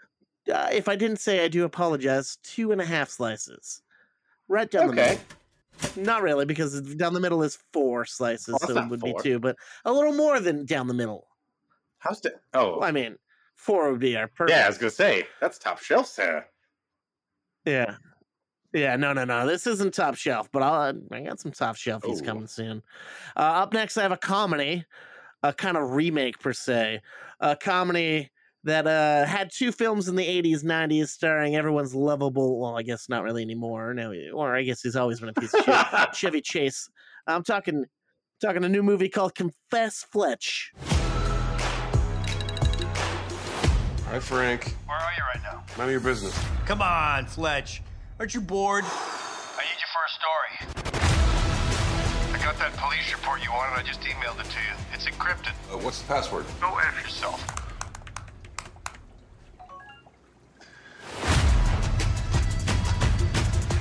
Uh, if I didn't say, I do apologize. Two and a half slices, right down the middle. Not really, because down the middle is four slices, Oh, so it would four. be two, but a little more than down the middle. How's that? Oh, Well, I mean, four would be our perfect. yeah. I was gonna say that's top shelf, sir. Yeah. Yeah, no, no, no. This isn't top shelf, but I'll, I got some top shelfies Ooh. coming soon. Uh, up next, I have a comedy, a kind of remake per se, a comedy that uh, had two films in the 80s, 90s, starring everyone's lovable. Well, I guess not really anymore. No, or I guess he's always been a piece of shit. Chevy Chase. I'm talking, talking a new movie called Confess Fletch. All right, Frank. Where are you right now? None of your business. Come on, Fletch. Aren't you bored? I need you for a story. I got that police report you wanted. I just emailed it to you. It's encrypted. Uh, what's the password? Go F yourself.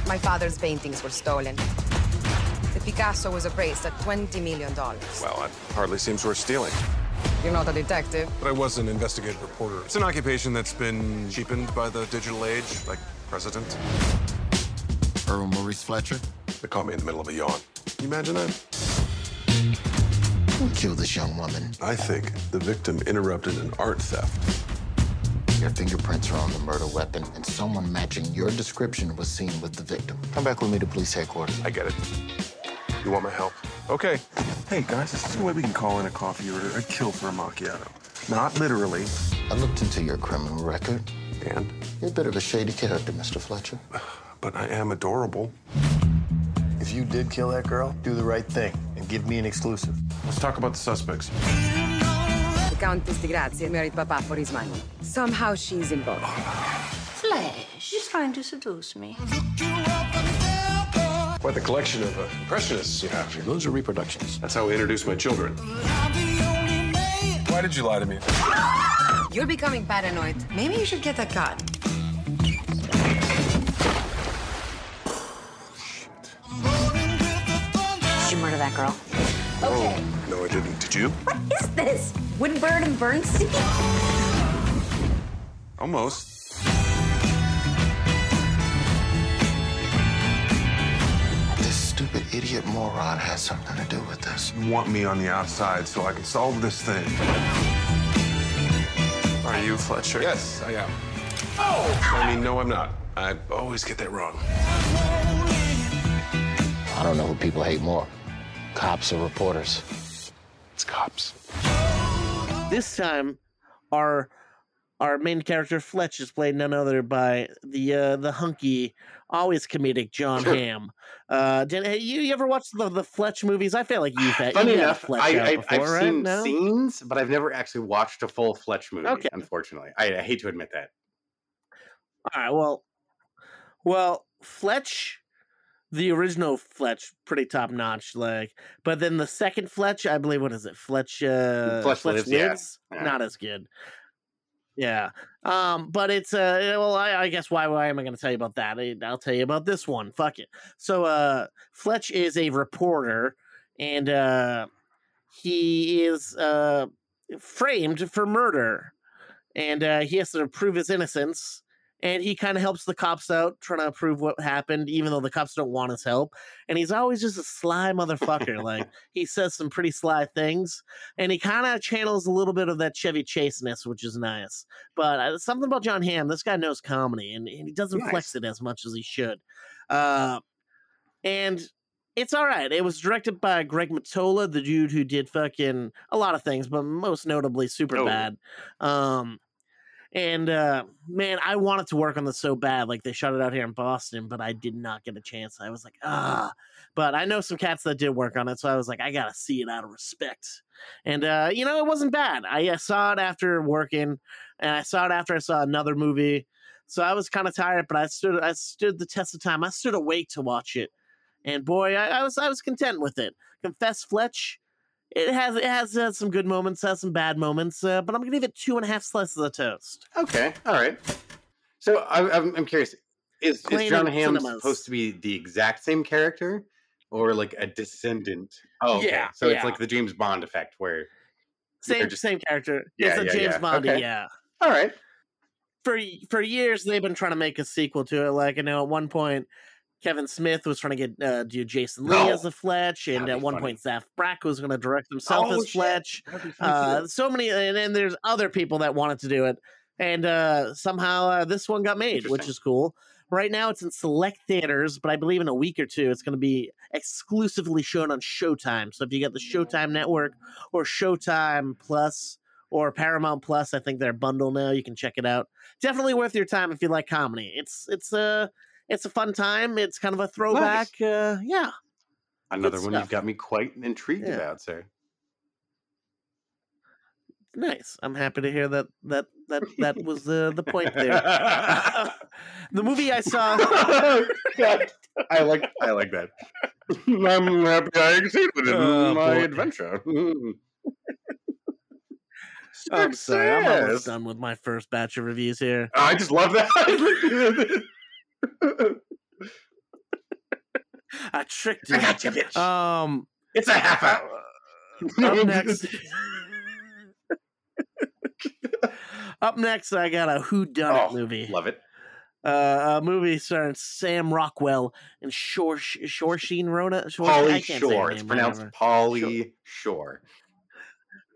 My father's paintings were stolen. The Picasso was appraised at $20 million. Well, that hardly seems worth stealing. You're not a detective. But I was an investigative reporter. It's an occupation that's been cheapened by the digital age, like president. Earl Maurice Fletcher? They caught me in the middle of a yawn. Can you imagine that? Who killed this young woman? I think the victim interrupted an art theft. Your fingerprints are on the murder weapon, and someone matching your description was seen with the victim. Come back with me to police headquarters. I get it. You want my help? Okay. Hey, guys, this is the way we can call in a coffee order. I'd kill for a macchiato. Not literally. I looked into your criminal record. And? You're a bit of a shady character, Mr. Fletcher. But I am adorable. If you did kill that girl, do the right thing and give me an exclusive. Let's talk about the suspects. The Countess de Grazia married Papa for his money. Somehow she's involved. Fletch, she's trying to seduce me. Quite the collection of uh, impressionists you have here. Those are reproductions. That's how I introduce my children. Why did you lie to me? You're becoming paranoid. Maybe you should get a gun. Did you murder that girl? Okay. No, I didn't. Did you? What is this? Woodward and Bernstein? Almost. This stupid idiot moron has something to do with this. You want me on the outside so I can solve this thing. Are you Fletcher? Yes, I am. Oh! I mean, no, I'm not. I always get that wrong. I don't know who people hate more cops or reporters. It's cops. This time, our our main character Fletch is played none other by the uh, the hunky, always comedic John Sure. Hamm. Uh, did you, you ever watched the, the Fletch movies? I feel like you've had. Funny you've enough, Fletch I, I've right? seen No? scenes, but I've never actually watched a full Fletch movie. Okay. Unfortunately, I, I hate to admit that. All right. Well, well, Fletch, the original Fletch, pretty top notch. Like, but then the second Fletch, I believe, what is it? Fletch. Uh, Fletch Lives, yeah. Yeah. Not as good. Yeah. Um. But it's uh. Well, I, I guess why why am I going to tell you about that? I, I'll tell you about this one. Fuck it. So, uh, Fletch is a reporter, and uh, he is uh framed for murder, and uh, he has to prove his innocence and he kind of helps the cops out trying to prove what happened even though the cops don't want his help and he's always just a sly motherfucker like he says some pretty sly things and he kind of channels a little bit of that chevy chaseness which is nice but uh, something about john hamm this guy knows comedy and, and he doesn't flex it as much as he should uh, and it's all right. It was directed by Greg Mottola, the dude who did fucking a lot of things, but most notably super Oh. bad. Um, and uh, man, I wanted to work on this so bad. Like they shot it out here in Boston, but I did not get a chance. I was like, ah. But I know some cats that did work on it, so I was like, I gotta see it out of respect. And uh, you know, it wasn't bad. I uh, saw it after working, and I saw it after I saw another movie. So I was kind of tired, but I stood I stood the test of time. I stood awake to watch it, and boy, I, I was I was content with it. Confess, Fletch. It has it has uh, some good moments, has some bad moments, uh, but I'm gonna give it two and a half slices of toast. Okay, all right. So I, I'm, I'm curious: is, is John Hamm supposed to be the exact same character, or like a descendant? Oh, okay. Yeah, So yeah. it's like the James Bond effect, where Same just- same character. Yeah, it's a yeah, James yeah. Bond. Okay. Yeah. all right. For for years they've been trying to make a sequel to it. Like I know at one point Kevin Smith was trying to get uh, do Jason Lee No. as a Fletch, and at one funny. point Zach Braff was going to direct himself Oh, as. Fletch. That'd be fun Uh, so many, and then there's other people that wanted to do it, and uh, somehow uh, this one got made, which is cool. Right now, it's in select theaters, but I believe in a week or two, it's going to be exclusively shown on Showtime. So if you got the Showtime network or Showtime Plus or Paramount Plus, I think they're a bundle now. You can check it out. Definitely worth your time if you like comedy. It's it's a it's a fun time. It's kind of a throwback. Uh, yeah, Another one you've got me quite intrigued Yeah. about, sir. nice. I'm happy to hear that that that that was the the point there. the movie I saw. I like I like that. I'm happy I succeeded in Oh, my boy. adventure. I'm sorry. I'm almost done with my first batch of reviews here. I just love that. I tricked you. I got you, bitch. Um, it's a half hour. up next. up next, I got a Who Done It Oh, movie. Love it. Uh, a movie starring Sam Rockwell and Shor Shorsheen Rona. Shor- Pauly Shore. It's name, pronounced whatever. Pauly Shore.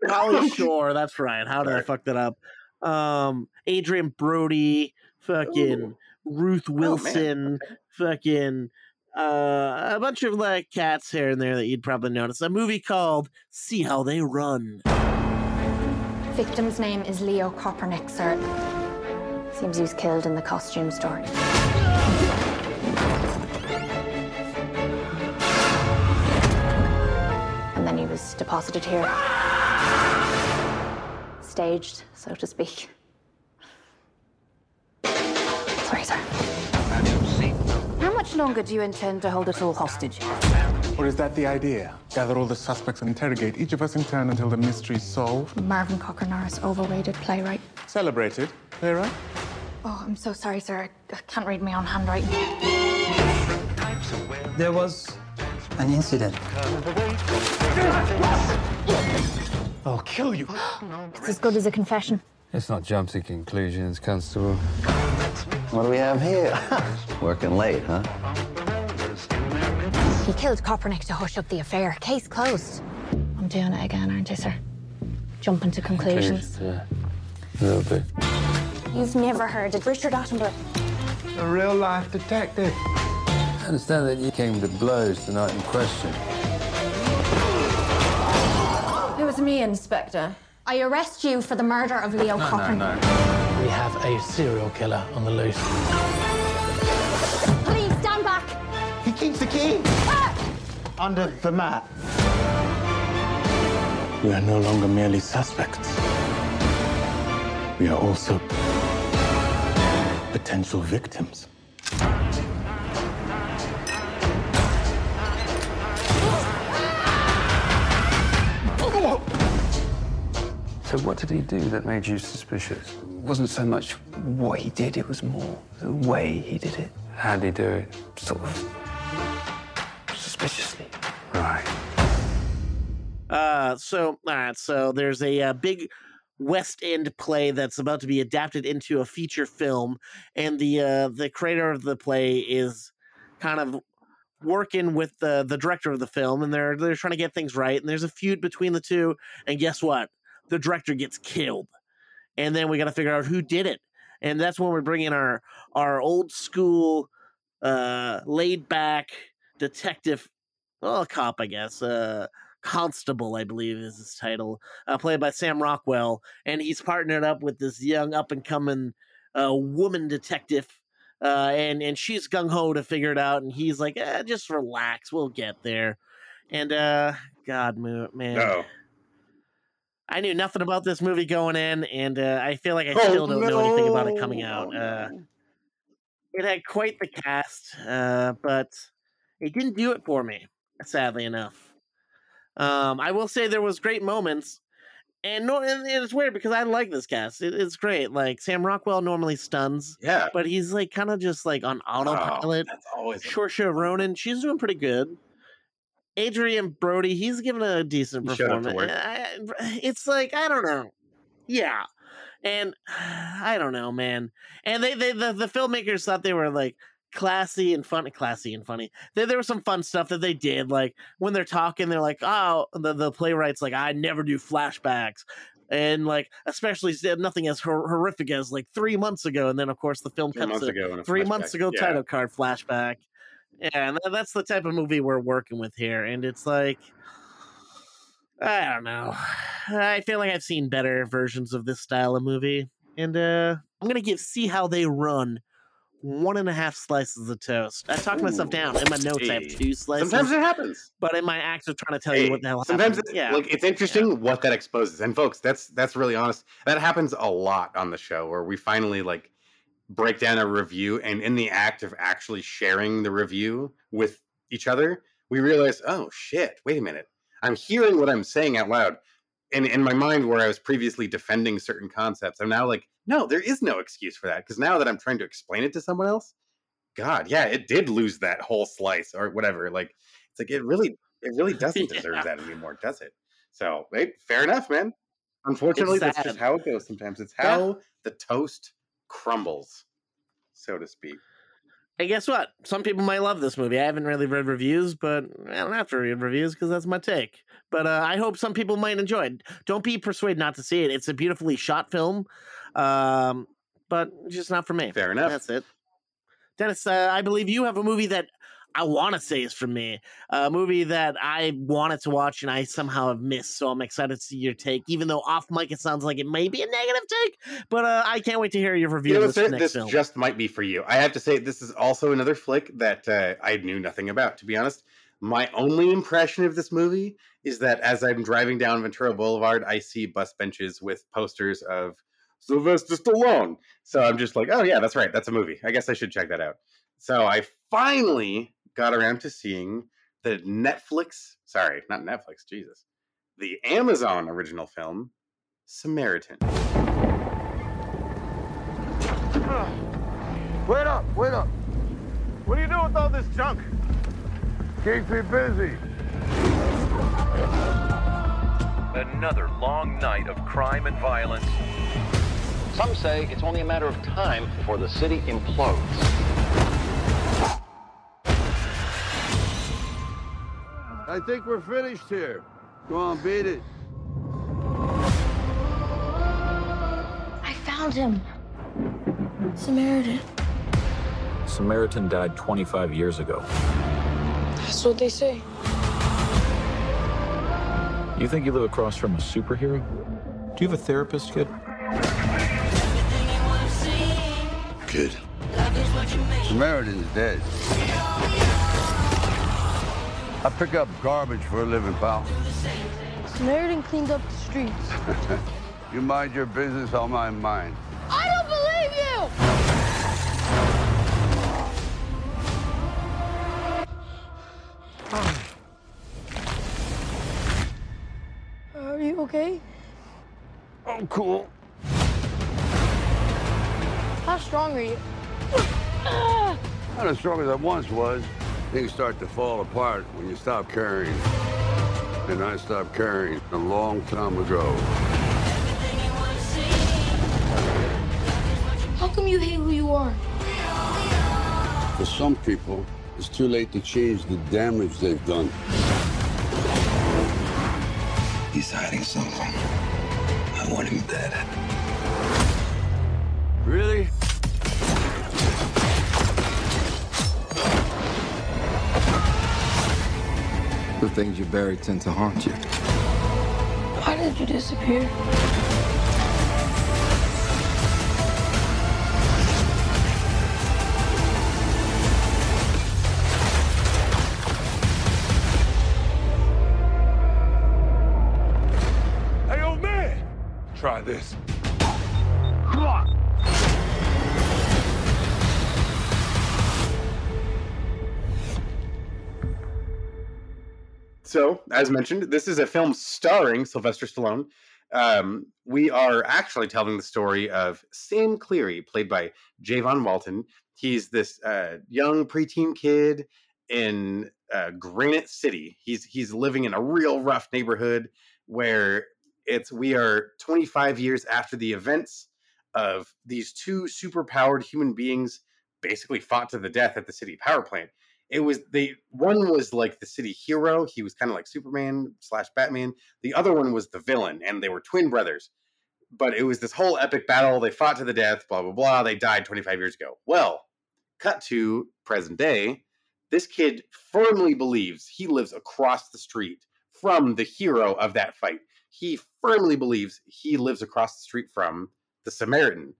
Pauly Shore. That's right. How did I fuck that up? Um, Adrien Brody, fucking Ooh. Ruth Oh. Wilson, fucking uh, a bunch of like cats here and there that you'd probably notice. A movie called "See How They Run." Victim's name is Leo Kopernik, sir. Seems he was killed in the costume store. And then he was deposited here. Staged, so to speak. Sorry, sir. How much longer do you intend to hold us all hostage? Or is that the idea? Gather all the suspects and interrogate each of us in turn until the mystery's solved? Marvin Cocker Norris, overrated playwright. Celebrated. Playwright? Oh, I'm so sorry, sir. I I can't read my own handwriting. There was an incident. I'll kill you. It's as good as a confession. Let's not jump to conclusions, Constable. What do we have here? Working late, huh? He killed Kopernik to hush up the affair. Case closed. I'm doing it again, aren't I, sir? Jumping to conclusions. Yeah, a little bit. You've never heard of Richard Attenborough. A real life detective. I understand that you came to blows the night in question. It was me, Inspector. I arrest you for the murder of Leo no, Kopernik. We have a serial killer on the loose. Please stand back. He keeps the key. Ah! Under the mat. We are no longer merely suspects. We are also potential victims. So what did he do that made you suspicious? It wasn't so much what he did, it was more the way he did it. How'd he do it? Sort of suspiciously. Right. Uh, so all right, so there's a, uh big West End play that's about to be adapted into a feature film, and the uh, the creator of the play is kind of working with the the director of the film, and they're they're trying to get things right. And there's a feud between the two, and guess what? The director gets killed, and then we got to figure out who did it, and that's when we bring in our our old school, uh, laid back detective well, cop, I guess. Uh, Constable, I believe, is his title, uh, played by Sam Rockwell, and he's partnered up with this young up and coming uh, woman detective. Uh, and and she's gung ho to figure it out, and he's like, eh, "Just relax, we'll get there." And uh, God, man. I knew nothing about this movie going in, and uh, I feel like I Oh, still don't know anything about it coming out. Uh, it had quite the cast, uh, but it didn't do it for me, sadly enough. Um, I will say there was great moments, and no, and it's weird because I like this cast. It, it's great. Like Sam Rockwell normally stuns, Yeah. but he's like kind of just like on autopilot. that's always Saoirse Ronan, she's doing pretty good. Adrien Brody, he's giving a decent He showed up to performance. I- eh, eh, It's like I don't know, yeah, and I don't know, man. And they, they the, the filmmakers thought they were like classy and funny, classy and funny. There, there was some fun stuff that they did, like when they're talking, they're like, oh, the the playwright's like, I never do flashbacks. And like, especially nothing as hor- horrific as like three months ago, and then of course the film Three cuts months ago three flashback. months ago Yeah. title card flashback. Yeah, and that's the type of movie we're working with here, and it's like, I don't know. I feel like I've seen better versions of this style of movie, and uh I'm gonna give "See How They Run" one and a half slices of toast. I talked myself down in my notes. I have Hey. two slices. Sometimes it happens. but in my acts of trying to tell Hey, you what the hell sometimes happened. it's, yeah, like it's interesting what that exposes and folks that's that's really honest that happens a lot on the show where we finally like break down a review and in the act of actually sharing the review with each other we realize oh shit wait a minute. I'm hearing what i'm saying out loud. And in my mind where i was previously defending certain concepts i'm now like no there is no excuse for that. Because now that i'm trying to explain it to someone else god yeah it did lose that whole slice or whatever like it's like it really it really doesn't deserve Yeah. that anymore does it? So hey, fair enough man. Unfortunately that's just how it goes sometimes. It's Yeah. how the toast crumbles so to speak And guess what? Some people might love this movie. I haven't really read reviews, but I don't have to read reviews because that's my take. But uh, I hope some people might enjoy it. Don't be persuaded not to see it. It's a beautifully shot film, um, but just not for me. Fair enough. That's it. Dennis, uh, I believe you have a movie that I want to say is from me. A movie that I wanted to watch and I somehow have missed. So I'm excited to see your take. Even though off mic it sounds like it may be a negative take, but uh, I can't wait to hear your review you know this sir? this film. just might be for you i have to say this is also another flick that uh, i knew nothing about to be honest my only impression of this movie is that as i'm driving down ventura boulevard i see bus benches with posters of sylvester stallone so i'm just like oh yeah that's right that's a movie i guess i should check that out so i finally got around to seeing the netflix sorry not netflix jesus the amazon original film samaritan Wait up, wait up. What are you doing with all this junk? Keep me busy. Another long night of crime and violence. Some say it's only a matter of time before the city implodes. I think we're finished here. Go on, beat it. I found him. Samaritan. Samaritan died 25 years ago. That's what they say. You think you live across from a superhero? Do you have a therapist, kid? Good. Samaritan's dead. I pick up garbage for a living, pal. Samaritan cleaned up the streets. You mind your business, I'll mind mine. I don't believe you! Are you okay? I'm cool. How strong are you? Not as strong as I once was. Things start to fall apart when you stop caring. And I stopped caring a long time ago. How come you hate who you are? For some people, it's too late to change the damage they've done. He's hiding something. I want him dead. Really? The things you bury tend to haunt you. Why did you disappear? Hey, old man! Try this. So, as mentioned, this is a film starring Sylvester Stallone. Um, we are actually telling the story of Sam Cleary, played by Javon Walton. He's this uh, young preteen kid in uh, Granite City. He's he's living in a real rough neighborhood where it's we are 25 years after the events of these two superpowered human beings basically fought to the death at the city power plant it was the one was like the city hero. He was kind of like superman slash batman. The other one was the villain and they were twin brothers. But it was this whole epic battle. They fought to the death blah blah blah. They died 25 years ago. Well cut to present day this kid firmly believes he lives across the street from the hero of that fight. He firmly believes he lives across the street from the samaritan.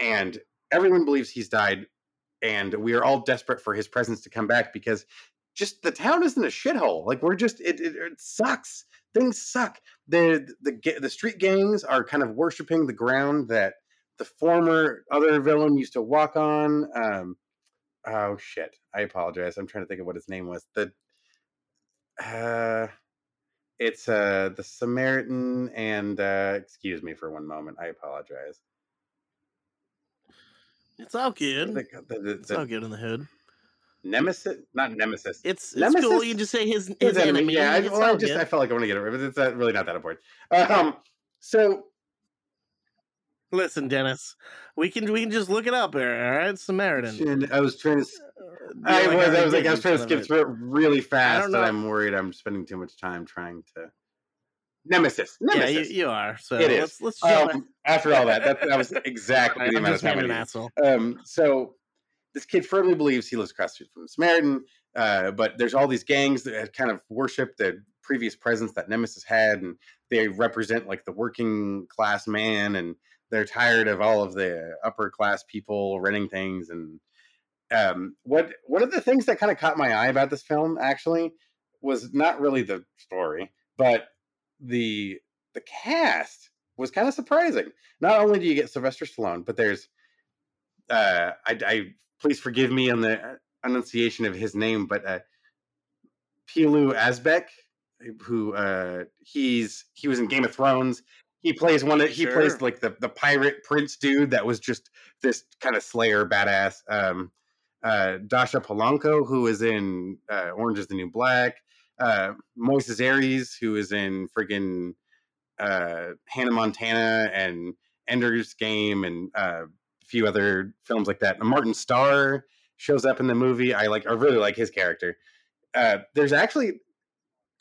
And everyone believes he's died and we are all desperate for his presence to come back because just the town isn't a shithole. Like we're just it, it, it sucks. Things suck. The the the street gangs are kind of worshiping the ground that the former other villain used to walk on. Um, oh shit! I apologize. I'm trying to think of what his name was. The uh, it's uh the Samaritan and uh, excuse me for one moment. I apologize. It's all good. The, the, the, It's all good in the hood. Nemesis, not Nemesis. It's it's Nemesis? cool. You just say his his, His enemy. Yeah, I, It's well, I just good. I felt like I want to get it, but it's not, really not that important. Um, so Listen, Dennis, we can we can just look it up here. All right, Samaritan. I was trying to. I was. I was like, I was trying to skip through it really fast, and. I'm worried I'm spending too much time trying to. Nemesis. Yeah, you, you are. So it let's is. let's Um, after all that, that, that was exactly the amount of time an asshole. Um, so this kid firmly believes he lives across the street from the Samaritan, uh, but there's all these gangs that kind of worship the previous presence that Nemesis had, and they represent like the working class man, and they're tired of all of the upper class people renting things. And um, what one of the things that kind of caught my eye about this film actually was not really the story, but the the cast was kind of surprising. Not only do you get Sylvester Stallone, but there's uh, I, I please forgive me on the enunciation of his name, but uh, Pilou Asbæk, who uh, he's he was in Game of Thrones. He plays one of he Sure. plays like the the pirate prince dude that was just this kind of slayer badass. Um, uh, Dasha Polanco, who is in uh, Orange is the New Black. Uh, Moises Arias, who is in friggin' uh, Hannah Montana and Ender's Game and uh, a few other films like that. Martin Starr shows up in the movie. I like. I really like his character. Uh, there's actually,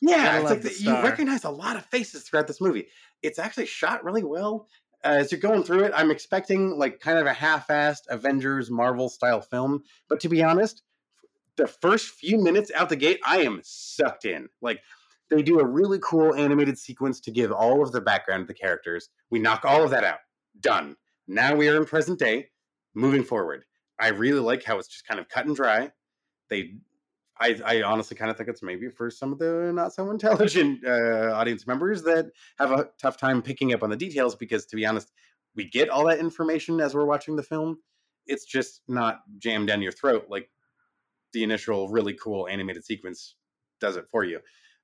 yeah, it's like the, you recognize a lot of faces throughout this movie. It's actually shot really well. Uh, as you're going through it, I'm expecting like kind of a half-assed Avengers Marvel style film, but to be honest, the first few minutes out the gate, I am sucked in. Like they do a really cool animated sequence to give all of the background to the characters. We knock all of that out. Done. Now we are in present day, moving forward. I really like how it's just kind of cut and dry. They, I, I honestly kind of think it's maybe for some of the not so intelligent uh, audience members that have a tough time picking up on the details because, to be honest, we get all that information as we're watching the film. It's just not jammed down your throat like the initial really cool animated sequence does it for you.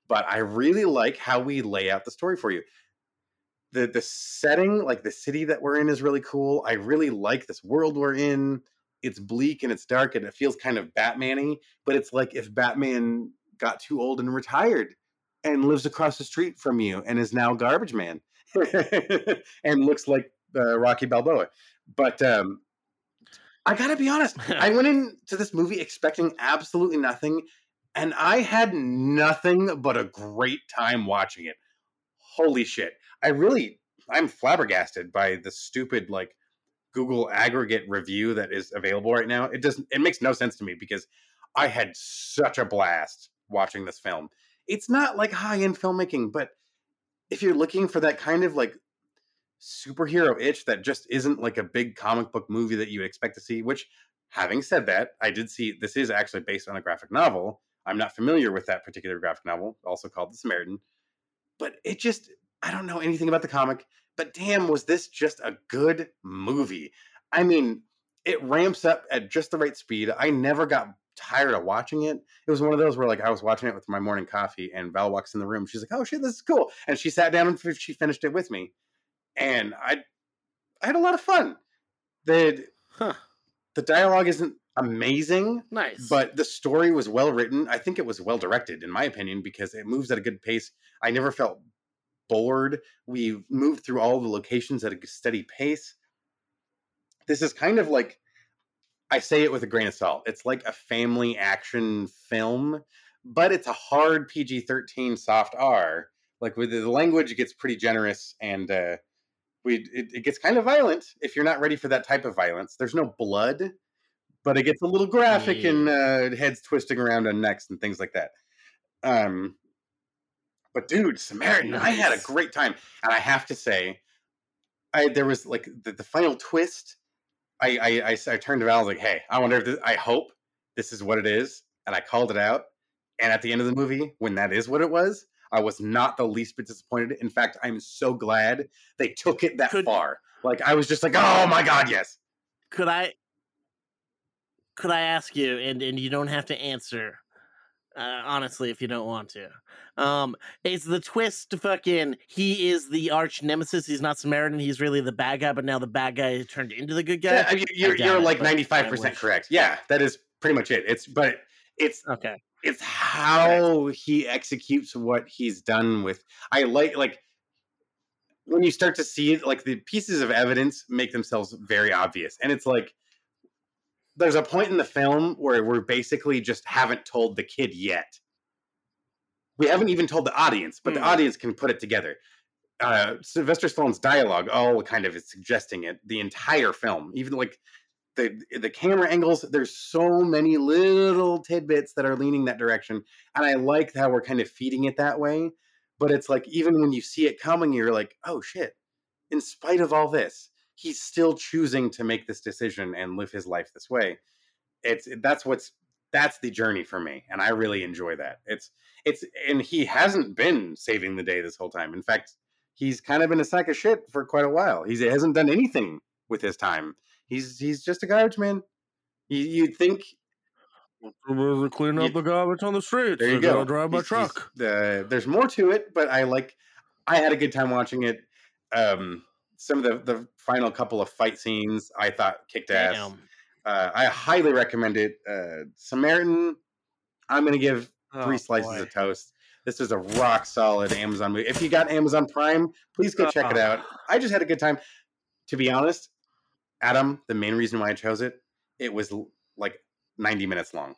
But I really like how we lay out the story for you. The the setting, like the city that we're in is really cool. I really like this world we're in. It's bleak and it's dark and it feels kind of Batman-y, but it's like if Batman got too old and retired and lives across the street from you and is now garbage man and looks like uh, Rocky Balboa. But um, I gotta be honest, I went into this movie expecting absolutely nothing, and I had nothing but a great time watching it. Holy shit. I really I'm flabbergasted by the stupid like Google aggregate review that is available right now. It doesn't it makes no sense to me because I had such a blast watching this film. it's not like high end filmmaking, but if you're looking for that kind of like superhero itch that just isn't like a big comic book movie that you would expect to see, which having said that, I did see this is actually based on a graphic novel. I'm not familiar with that particular graphic novel, also called The Samaritan, but it just I don't know anything about the comic, but damn, was this just a good movie? I mean, it ramps up at just the right speed. I never got tired of watching it. It was one of those where like I was watching it with my morning coffee, and Val walks in the room. She's like, "Oh shit, this is cool," and she sat down and she finished it with me, and I I had a lot of fun. The the dialogue isn't amazing, Nice. but the story was well written. I think it was well directed, in my opinion, because it moves at a good pace. I never felt bored. We moved through all the locations at a steady pace. This is kind of like I say it with a grain of salt. It's like a family action film, but it's a hard PG 13 soft R. Like with the language, it gets pretty generous and uh, we it, it gets kind of violent if you're not ready for that type of violence. There's no blood, but it gets a little graphic and uh, heads twisting around on necks and things like that. Um, but dude, Samaritan, I had a great time, and I have to say, I there was like the, the final twist. I I turned around. I was like, "Hey, I wonder if this, I hope this is what it is," and I called it out. And at the end of the movie, when that is what it was, I was not the least bit disappointed. In fact, I'm so glad they took it that far. Like I was just like, "Oh my god, yes!" could I could I ask you and and you don't have to answer uh, honestly if you don't want to. Um is the twist fucking he is the arch nemesis, he's not Samaritan, he's really the bad guy, but now the bad guy turned into the good guy? Yeah, I mean, you're you're it, like 95 percent correct. Yeah, that is pretty much it. It's but it's okay. It's how he executes what he's done with. I like like when you start to see it, like the pieces of evidence make themselves very obvious, and it's like there's a point in the film where we're basically just haven't told the kid yet. We haven't even told the audience, but the Hmm. audience can put it together. Uh, Sylvester Stallone's dialogue all kind of is suggesting it the entire film, even like the the camera angles. There's so many little tidbits that are leaning that direction, and I like how we're kind of feeding it that way. But it's like even when you see it coming, you're like, oh shit! In spite of all this, he's still choosing to make this decision and live his life this way. It's that's what's that's the journey for me, and I really enjoy that. It's it's and he hasn't been saving the day this whole time. In fact, he's kind of been a sack of shit for quite a while. He's, he hasn't done anything with his time. He's he's just a garbage man. You, you'd think clean up the garbage on the street. there you and go. I'll drive my He's- he's- truck. uh, there's more to it, but I like. I had a good time watching it. Um, some of the the final couple of fight scenes I thought kicked ass. Damn. Uh, I highly recommend it. Uh, Samaritan. I'm going to give three Oh, slices boy. of toast. This is a rock solid Amazon movie. If you got Amazon Prime, please go check it Ah. out. I just had a good time. To be honest, Adam, the main reason why I chose it, it was like 90 minutes long.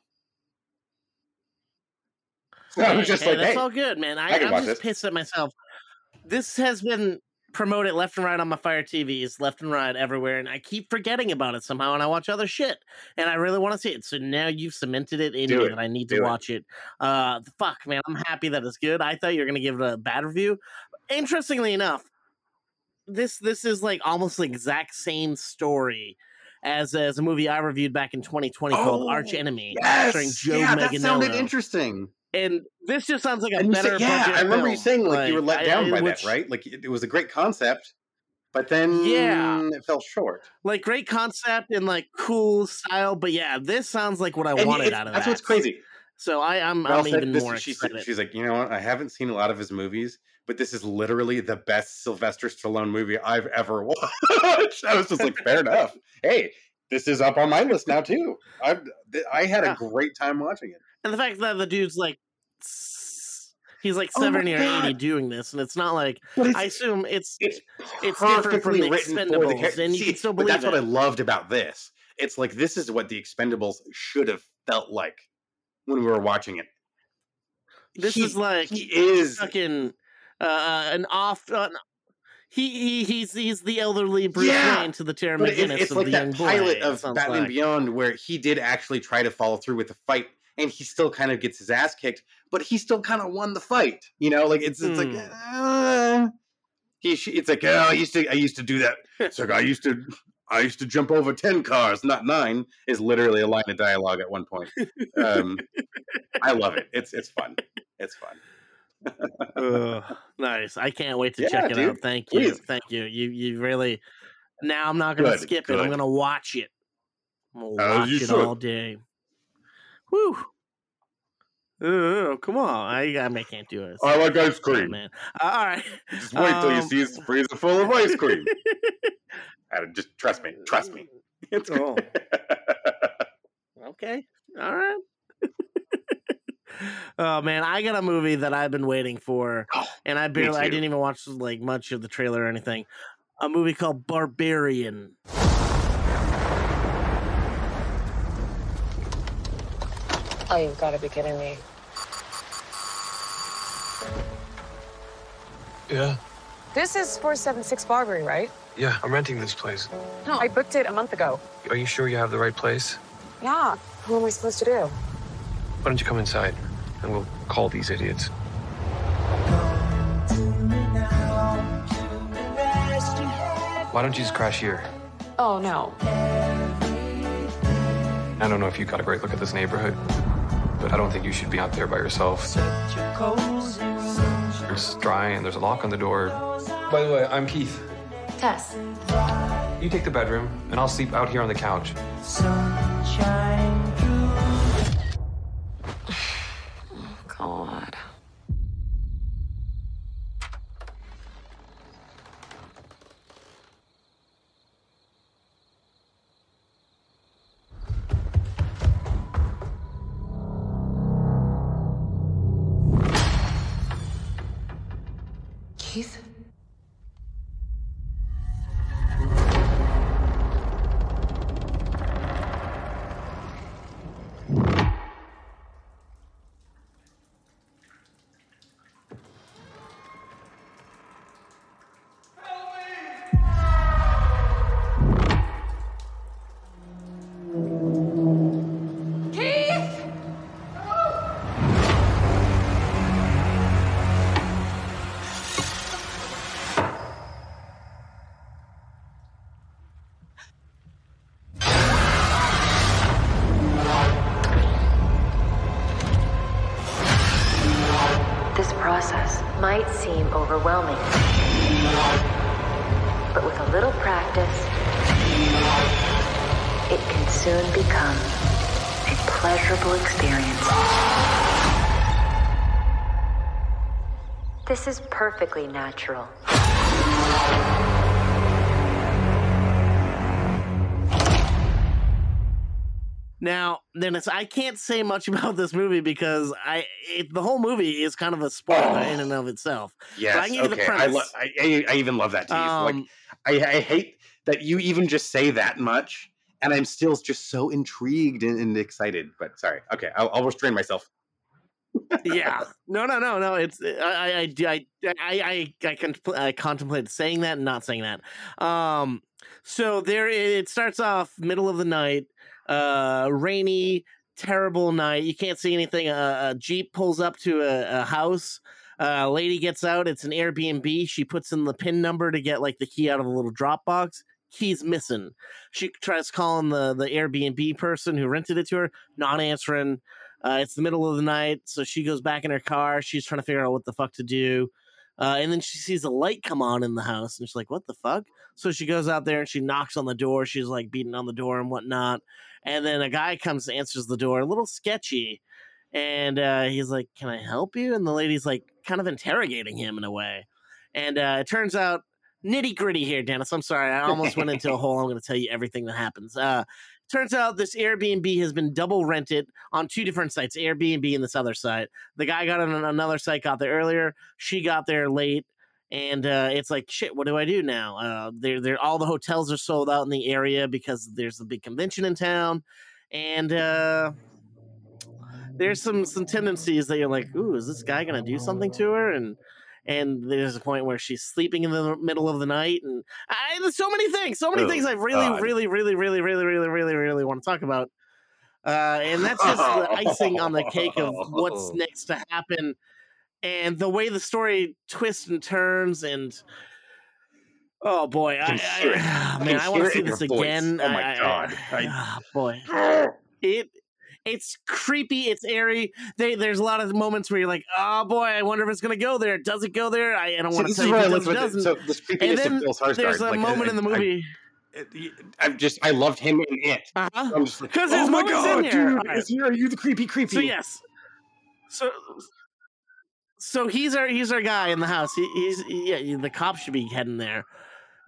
So I was just Hey, like, that's hey, all good, man. I, I I'm just this. pissed at myself. This has been promoted left and right on my Fire TVs, left and right everywhere, and I keep forgetting about it somehow, and I watch other shit, and I really want to see it. So now you've cemented it in Do me it. that I need to it. watch it. Uh, fuck, man, I'm happy that it's good. I thought you were gonna give it a bad review. Interestingly enough, this this is like almost the exact same story. As, as a movie I reviewed back in 2020 called Arch Oh, Enemy, yes! starring Joe yeah, that sounded interesting. And this just sounds like a And better said, yeah, I remember you saying like, you were let down I- by which- that, right? Like it, it was a great concept, but then Yeah. it fell short. Like great concept and like cool style, but yeah, this sounds like what I And wanted it's- out of that's that. That's what's crazy. So I, I'm, I'm even more she said- excited. she's like, you know what? I haven't seen a lot of his movies, but this is literally the best Sylvester Stallone movie I've ever watched. I was just like, fair enough. Hey, this is up on my list now too. I I had a great time watching it. and the fact that the dude's like, he's like Oh seventy or eighty doing this, and it's not like it's- I assume it's It's it's different from the for the Expendables, and you See, can still but believe that's what I loved about this. It's like this is what the Expendables should have felt like when we were watching it. This He- is like he is fucking uh, an off. Uh, he, he he's he's the elderly Bruce Yeah, Wayne to the Terry But McGinnis it's of like the that young boy. pilot of Batman like. Beyond where he did actually try to follow through with the fight and he still kind of gets his ass kicked, but he still kind of won the fight. You know, like it's it's Hmm. like uh, he it's like oh, I used to I used to do that. It's like I used to I used to jump over ten cars, not nine. Is literally a line of dialogue at one point. Um, I love it. It's it's fun. It's fun. Nice. I can't wait to Yeah, check it dude. out. Thank you. Please. Thank you. You you really now I'm not gonna Good, skip it. I'm gonna watch it. I'm gonna watch it should. all day. Whew. Oh, come on. I, I can't do it. I like ice Oh, cream. man. Uh, all right. Just wait till you Um, see his freezer full of ice cream. Uh, just trust me. Trust me. It's Oh. Okay. All right. oh man, I got a movie that I've been waiting for, oh, and I barely, I didn't even watch like much of the trailer or anything. A movie called Barbarian. Oh, you've got to be kidding me. Yeah, This is 476 Barbary, right? yeah, I'm renting this place. No, I booked it a month ago. Are you sure you have the right place? Yeah. What am I supposed to do? Why don't you come inside and we'll call these idiots? Why don't you just crash here? Oh, no. I don't know if you got a great look at this neighborhood, but I don't think you should be out there by yourself. It's dry and there's a lock on the door. By the way, I'm Keith. Tess. You take the bedroom, and I'll sleep out here on the couch. God. Perfectly natural. Now, Dennis, I can't say much about this movie because I it, the whole movie is kind of a spoiler in and of itself. But I Yes. can give the Okay. I, lo- I, I I even love that tease. like Um, I, I hate that you even just say that much, and I'm still just so intrigued and, and excited. But sorry. Okay, I'll, I'll restrain myself. Yeah. No, no, no, no. It's I, I, I, I, I, I, I, contempl- I contemplated saying that and not saying that. Um, so there, it starts off middle of the night, uh, rainy, terrible night. You can't see anything. A, a jeep pulls up to a, a house. Uh, a lady gets out. It's an Airbnb. She puts in the pin number to get like the key out of a little drop box. Key's missing. She tries calling the the Airbnb person who rented it to her, not answering. Uh, it's the middle of the night, so she goes back in her car. She's trying to figure out what the fuck to do. Uh, and then she sees a light come on in the house, and she's like, "What the fuck?" So she goes out there and she knocks on the door. She's like beating on the door and whatnot. And then a guy comes, and answers the door, a little sketchy, and uh, he's like, "Can I help you?" And the lady's like, kind of interrogating him in a way. And uh, it turns out nitty gritty here, Dennis. I'm sorry, I almost went into a hole. I'm going to tell you everything that happens. Turns out this Airbnb has been double rented on two different sites, Airbnb and this other site. The guy got on another site, got there earlier. She got there late. And uh, it's like shit. What do I do now? Uh, they're, they're all the hotels are sold out in the area because there's a big convention in town, and uh, there's some some tendencies that you're like, ooh, is this guy gonna do something to her? And and there's a point where she's sleeping in the middle of the night, and I, there's so many things, so many Oh, things I really, God. really, really, really, really, really, really, really want to talk about. Uh, and that's just the icing on the cake of what's next to happen, and the way the story twists and turns, and oh boy, I. I, I man, I want to see this voice. again. Oh my God. I- ah, boy, it it's creepy. It's airy. They, there's a lot of moments where you're like, oh boy, I wonder if it's gonna go there. Does it go there? I, I don't want to is if where it doesn't. So the and then there's a like, moment I- in the I- movie. I'm just I loved him in it. Uh-huh. I'm just like, Because oh my god, dude, right. is you are you the creepy creepy? So yes, so so he's our he's our guy in the house. He, he's yeah. The cop should be heading there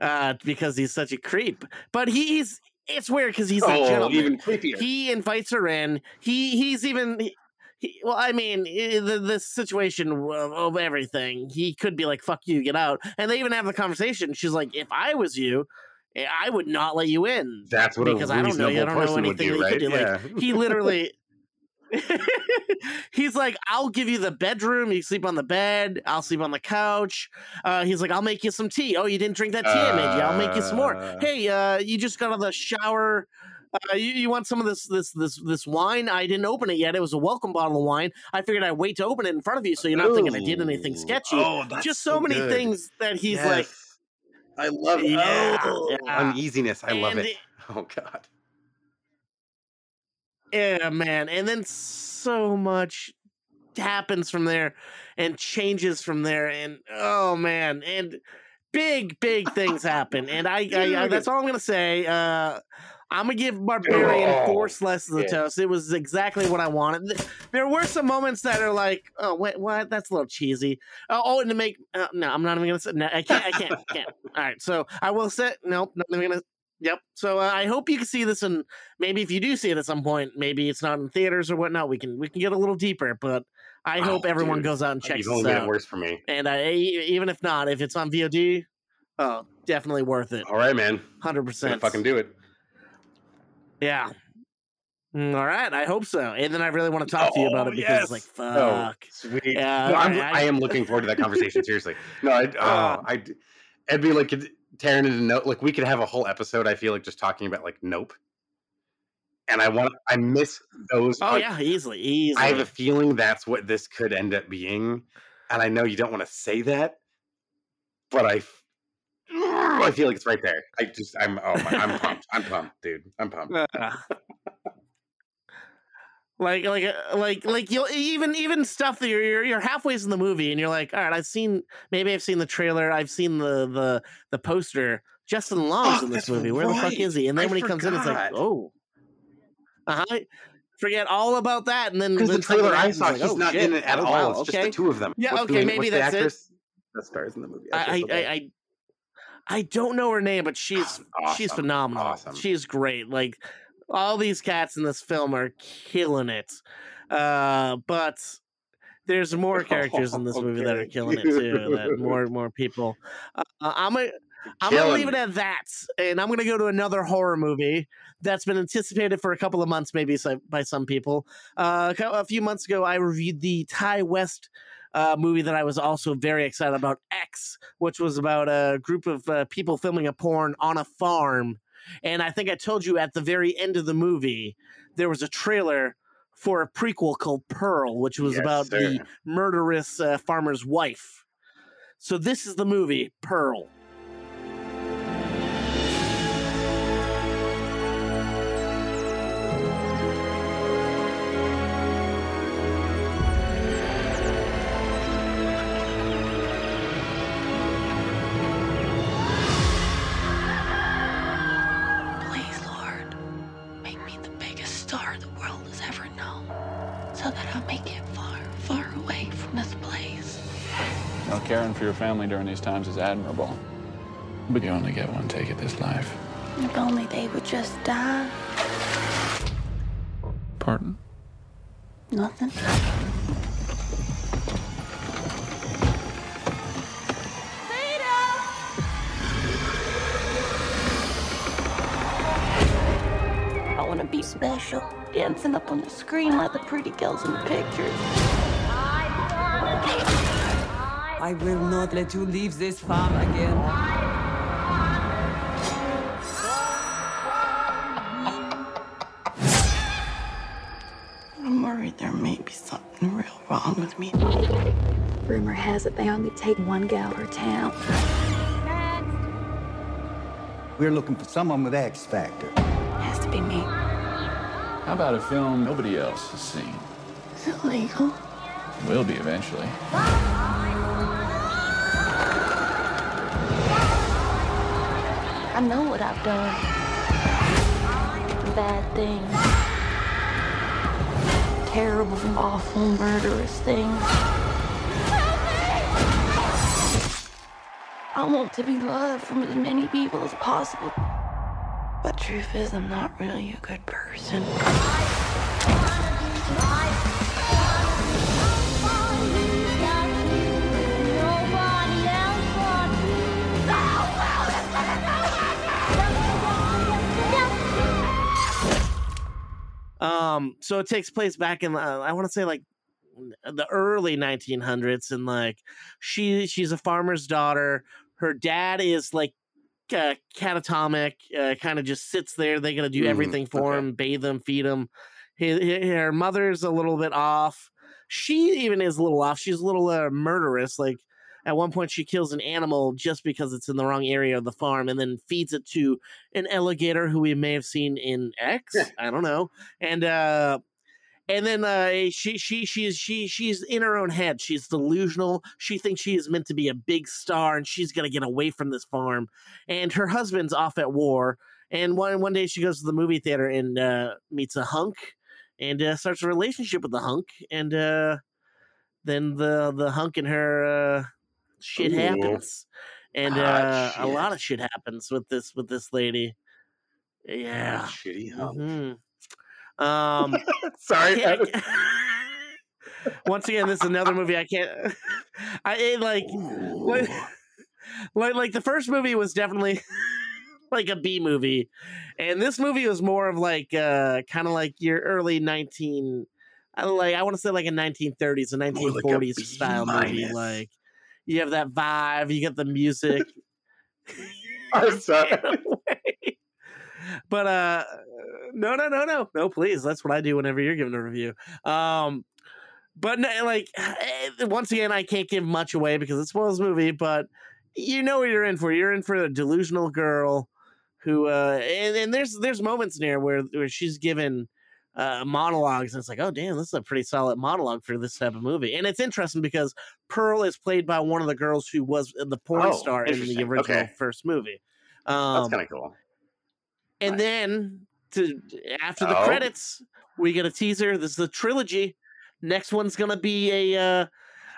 uh, because he's such a creep. But he's it's weird because he's a Oh, gentleman. even creepier. He invites her in. He he's even. He, he- well, I mean, the the situation of, of everything. He could be like, "Fuck you, get out," and they even have the conversation. She's like, "If I was you, eh, I would not let you in." That's what a because I don't know you. I don't know anything do, that you could right? do. Like Yeah. he literally. he's like, I'll give you the bedroom. You sleep on the bed. I'll sleep on the couch. Uh, he's like, I'll make you some tea. Oh, you didn't drink that tea I made you. I'll make you some more. Uh. Hey, uh, you just got out of the shower. Uh, you, you want some of this this this this wine? I didn't open it yet. It was a welcome bottle of wine. I figured I'd wait to open it in front of you, so you're not thinking I did anything sketchy. Oh, just so, so many good. things that he's Yes. like, I love it. Yeah, oh, yeah. uneasiness. I love it. it- Oh god. Yeah, man. And then so much happens from there and changes from there. And oh man. And big, big things happen. And I, I, I that's all I'm gonna say. Uh I'm gonna give Barbarian Oh, four slices of yeah. toast. It was exactly what I wanted. There were some moments that are like, oh wait, what? That's a little cheesy. Oh, oh and to make uh, no, I'm not even gonna say. No, I can't. I can't. Can't. All right, so I will say nope. Not even gonna. Yep. So uh, I hope you can see this, and maybe if you do see it at some point, maybe it's not in theaters or whatnot. We can we can get a little deeper, but I hope Oh, everyone dude. goes out and checks You've only made it worse for me. And uh, e- even if not, if it's on VOD, oh, definitely worth it. All right, man. Hundred percent. fucking do it. Yeah. Mm, All right, I hope so. And then I really want to talk to you about Oh, it because yes. it's like, Oh, fuck. sweet. Yeah, no, I'm, I- I, am looking forward to that conversation. Seriously. No, I, oh, Uh, I, it'd be like tearing into note. Like we could have a whole episode. I feel like just talking about like Nope. And I want, I miss those. Oh like, yeah, easily, easily. I have a feeling that's what this could end up being, and I know you don't want to say that, but I, I feel like it's right there. I just, I'm, oh, my, I'm pumped. I'm pumped, dude. I'm pumped. Ah. Like like uh, like like you'll even even stuff that you're, you're you're halfway in the movie and you're like all right i've seen maybe i've seen the trailer i've seen the the the poster justin long's Oh, in this movie where the fuck is he and then I when he comes in it's like oh uh-huh forget all about that and then Because the trailer I saw, like, he's oh, not shit. in it at Oh, all. wow, It's okay. just the two of them. yeah What's okay maybe that's it that stars in the movie? I, I. I, I I don't know her name, but she's she's phenomenal. Awesome. She's great. Like all these cats in this film are killing it. Uh, but there's more characters in this movie that are killing it too. That more and more people. Uh, I'm gonna I'm gonna leave it at that, and I'm gonna go to another horror movie that's been anticipated for a couple of months, maybe by some people. Uh, a few months ago, I reviewed the Ti West uh, movie that I was also very excited about, X, which was about a group of uh, people filming a porn on a farm. And I think I told you at the very end of the movie, there was a trailer for a prequel called Pearl, which was Yes, about the murderous uh, farmer's wife. So this is the movie, Pearl. Me the biggest star the world has ever known, so that I'll make it far, far away from this place. Now, caring for your family during these times is admirable. But you only get one take at this life. If only they would just die. Pardon? Nothing. Special, dancing up on the screen like the pretty girls in the pictures. I will not let you leave this farm again. I'm worried there may be something real wrong with me. Rumor has it they only take one gal per town. We're looking for someone with X Factor. It Has to be me. How about a film nobody else has seen? Is it legal? Will be eventually. I know what I've done. Bad things. Terrible, awful, murderous things. I want to be loved from as many people as possible. Truth is, I'm not really a good person. Um, so it takes place back in uh, I want to say like the early 1900s, and like she she's a farmer's daughter. Her dad is like uh, catatonic, uh, kind of just sits there. They're gonna do Mm, everything for okay. him, bathe him, feed him. His, her mother's a little bit off. She even is a little off. She's a little uh, murderous. Like at one point, she kills an animal just because it's in the wrong area of the farm, and then feeds it to an alligator who we may have seen in X. I don't know. And uh, and then uh, she she she's she she's in her own head. She's delusional. She thinks she is meant to be a big star, and she's gonna get away from this farm. And her husband's off at war. And one one day she goes to the movie theater and uh, meets a hunk, and uh, starts a relationship with the hunk. And uh, then the the hunk and her uh, shit Ooh. happens, and Hot uh, a lot of shit happens with this with this lady. Yeah. Shitty hunk. Mhm. Um, Sorry. once again, this is another movie I can't. I it, like, like, like, like the first movie was definitely like a B movie, and this movie was more of like, uh, kind of like your early nineteen, I like I want to say like a nineteen thirties and nineteen forties style movie. Like, you have that vibe, you get the music. I'm sorry. But uh no no no no no please that's what i do whenever you're giving a review. Um but no, like eh, once again i can't give much away because it spoils the movie but you know what you're in for. You're in for a delusional girl who uh and, and there's there's moments in there where where she's given uh monologues and it's like oh damn this is a pretty solid monologue for this type of movie. And it's interesting because pearl is played by one of the girls who was the porn Oh, star in the original Okay. first movie. Um That's kind of cool. And then to after the Oh. credits, we get a teaser. This is a trilogy. Next one's gonna be a uh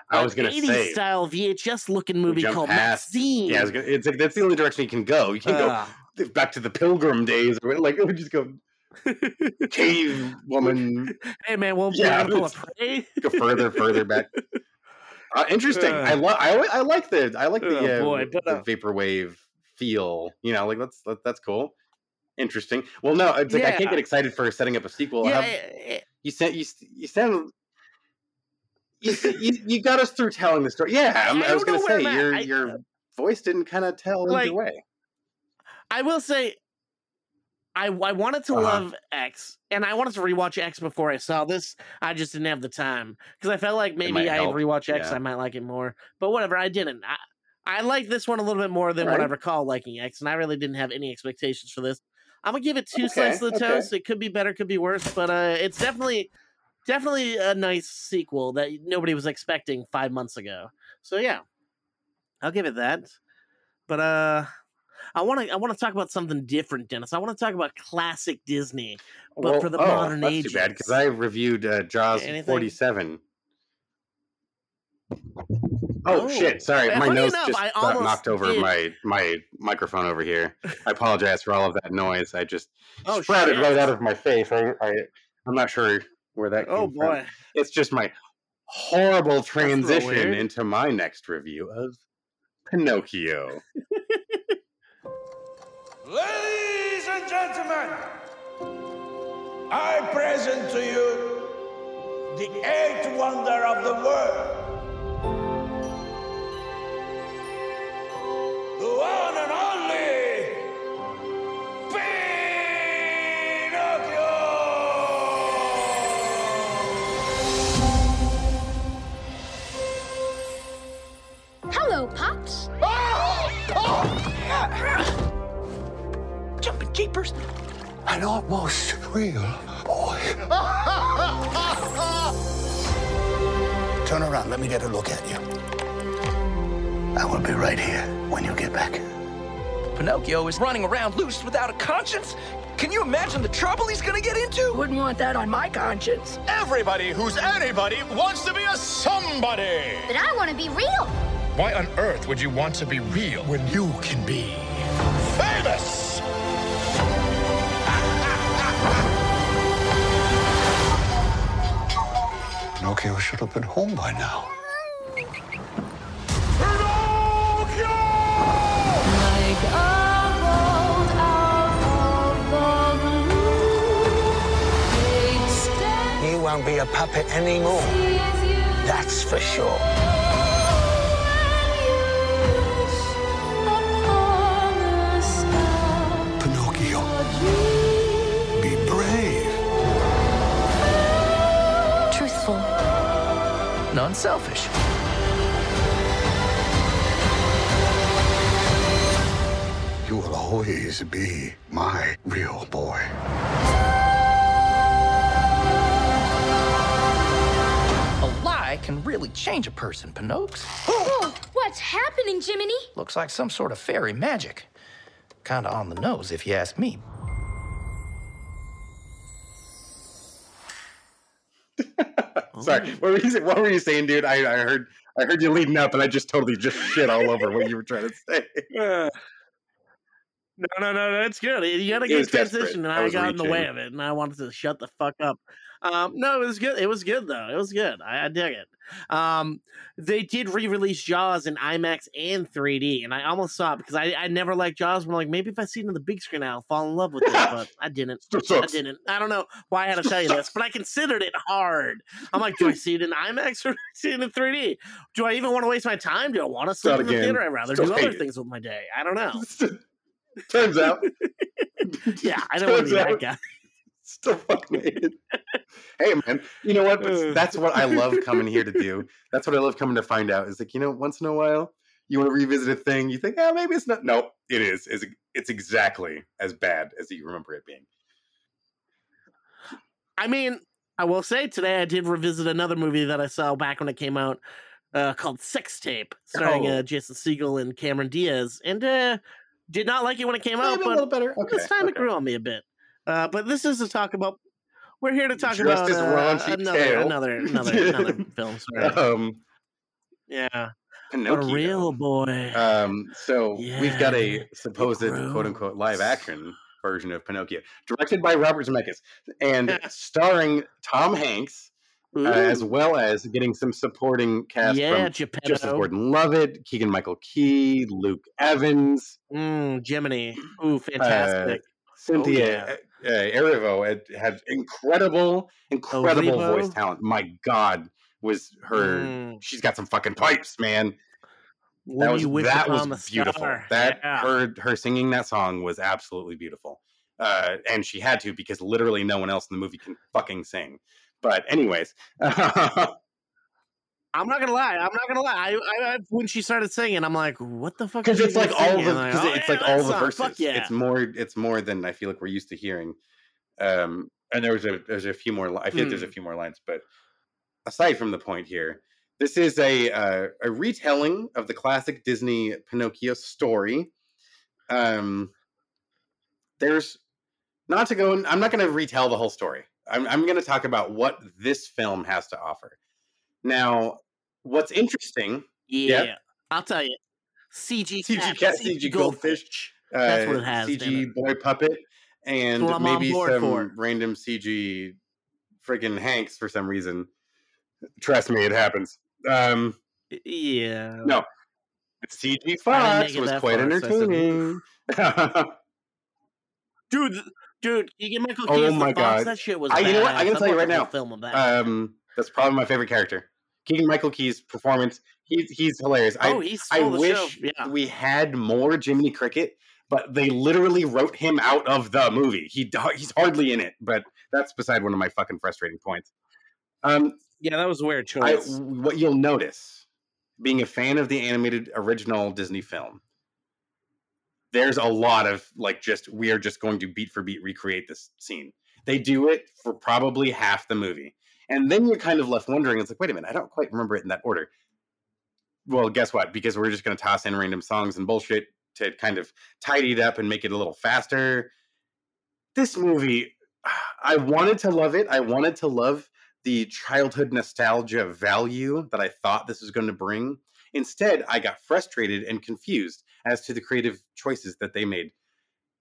I was gonna 80s say, style VHS looking movie called past- Maxine. Yeah, I gonna, it's like that's the only direction you can go. You can't Ah. go back to the Pilgrim days. Or like we just go cave woman. hey man, well Yeah, yeah, pull a prey. Go further, further back. Uh, interesting. I Uh. love. I, I like the. I like the, Oh, uh, boy, but, the uh, vaporwave feel. You know, like that's that, that's cool. Interesting. Well, no, it's like I can't get excited for setting up a sequel. Yeah, eh, eh, you sent you you sound. You, you, you got us through telling the story. Yeah, I- I'm- I was gonna say your I- your voice didn't kind of tell Like, either way. I will say I I wanted to Uh-huh. love X and I wanted to rewatch X before I saw this. I just didn't have the time because I felt like maybe I rewatch X yeah. I might like it more. But whatever, I didn't. I, I like this one a little bit more than what I recall liking X, and I really didn't have any expectations for this. I'm gonna give it two Okay, slices of the okay. toast. It could be better, could be worse, but uh, it's definitely definitely a nice sequel that nobody was expecting five months ago. So yeah, I'll give it that. But uh, I want to I want to talk about something different, Dennis. I want to talk about classic Disney, but Well, for the oh, modern that's ages. too bad because I reviewed uh, Jaws Anything? 47. Oh, Oh, shit! Sorry, my nose enough, just I got knocked over did. my my microphone over here. I apologize for all of that noise. I just Oh, sprouted shit. right out of my face. I, I I'm not sure where that. Oh came from. boy. It's just my horrible transition into my next review of Pinocchio. Ladies and gentlemen, I present to you the eighth wonder of the world. the one and only Pinocchio! Hello, Pops. Oh! Oh! Jumping jeepers. An almost real boy. Turn around. Let me get a look at you. I will be right here when you get back. Pinocchio is running around loose without a conscience. Can you imagine the trouble he's gonna get into? Wouldn't want that on my conscience. Everybody who's anybody wants to be a somebody. But I want to be real. Why on earth would you want to be real when you can be famous? Pinocchio should have been home by now. Won't be a puppet anymore. That's for sure. Pinocchio, be brave. Truthful. Non-selfish. You will always be my real boy. Can really change a person, Pinocchio. Whoa, what's happening, Jiminy? Looks like some sort of fairy magic. Kinda on the nose, if you ask me. Sorry, what were, you, what were you saying, dude? I, I heard I heard you leading up, and I just totally just shit all over what you were trying to say. Uh, no, no, no, no, it's good. You got a It good was desperate. transition, and I I, was got in the way of it, and I wanted to shut the fuck up. Um, no, it was good. It was good though. It was good. I, I dig it. Um, they did re-release Jaws in IMAX and 3D, and I almost saw it because I, I never liked Jaws. I'm like, maybe if I see it on the big screen, I'll fall in love with it. But I didn't. I didn't. I don't know why I had to tell you this, but I considered it hard. I'm like, do I see it in IMAX or see it in 3D? Do I even want to waste my time? Do I want to sleep Not in the again. theater? I'd rather Still do other it. things with my day. I don't know. Turns out, Yeah, I don't want to be that guy. still fucking hate it. Hey, man, you know what? But that's what I love coming here to do. That's what I love coming to find out. Is like you know, once in a while, you want to revisit a thing. You think, oh, maybe it's not. No, it is. It's, it's exactly as bad as you remember it being. I mean, I will say today I did revisit another movie that I saw back when it came out uh, called Sex Tape, starring Oh. uh, Jason Segel and Cameron Diaz, and uh, did not like it when it came out, Maybe a but little better. this Okay, time it grew on me a bit. Uh, but this is to talk about. We're here to talk Just about uh, another, tale. another another another film. Sorry. Um, yeah, Pinocchio. a real boy. Um, so we've got a supposed quote unquote live action version of Pinocchio, directed by Robert Zemeckis and starring Tom Hanks, uh, as well as getting some supporting cast Yeah, from Geppetto. Joseph Gordon-Levitt, Keegan Michael Key, Luke Evans, Mm, Jiminy. Ooh, uh, fantastic. Cynthia uh, Erivo had, had incredible, incredible Olivo? voice talent. My God, was her? Mm. She's got some fucking pipes, man. When that was that was beautiful. star. That Yeah. her her singing that song was absolutely beautiful, uh, and she had to because literally no one else in the movie can fucking sing. But anyways, I'm not gonna lie. I'm not gonna lie. I, I, I when she started singing, I'm like, "What the fuck?" because is it's like all the because "Oh, it's yeah, like all the verses. Yeah. It's more it's more than I feel like we're used to hearing. Um, and there was a there's a few more. I feel like there's a Hmm. few more lines, but aside from the point here, this is a uh, a retelling of the classic Disney Pinocchio story. Um, there's not to go. I'm not going to retell the whole story. I'm I'm going to talk about what this film has to offer. Now, what's interesting? yeah. I'll tell you. CG CG cat, cat, CG goldfish. That's what uh, it has. CG boy puppet, and what I'm on maybe some for. random CG freaking Hanks for some reason. Trust me, it happens. Um, Yeah. no, CG Fox was quite far, so entertaining. Dude, th- dude, you get Michael oh Keaton my Fox, god! That shit was. I, you know what? I'm gonna tell you right now. Film of that. Um, that's probably my favorite character. Keegan Michael Key's performance. He's he's hilarious. Oh, I, he's I wish yeah. we had more Jiminy Cricket, but they literally wrote him out of the movie. He he's hardly in it, but that's beside one of my fucking frustrating points. Um, yeah, that was a weird I, choice. what you'll notice being a fan of the animated original Disney film, there's a lot of like just we are just going to beat for beat recreate this scene. They do it for probably half the movie. And then you're kind of left wondering, it's like, wait a minute, I don't quite remember it in that order. Well, guess what? Because we're just going to toss in random songs and bullshit to kind of tidy it up and make it a little faster. This movie, I wanted to love it. I wanted to love the childhood nostalgia value that I thought this was going to bring. Instead, I got frustrated and confused as to the creative choices that they made.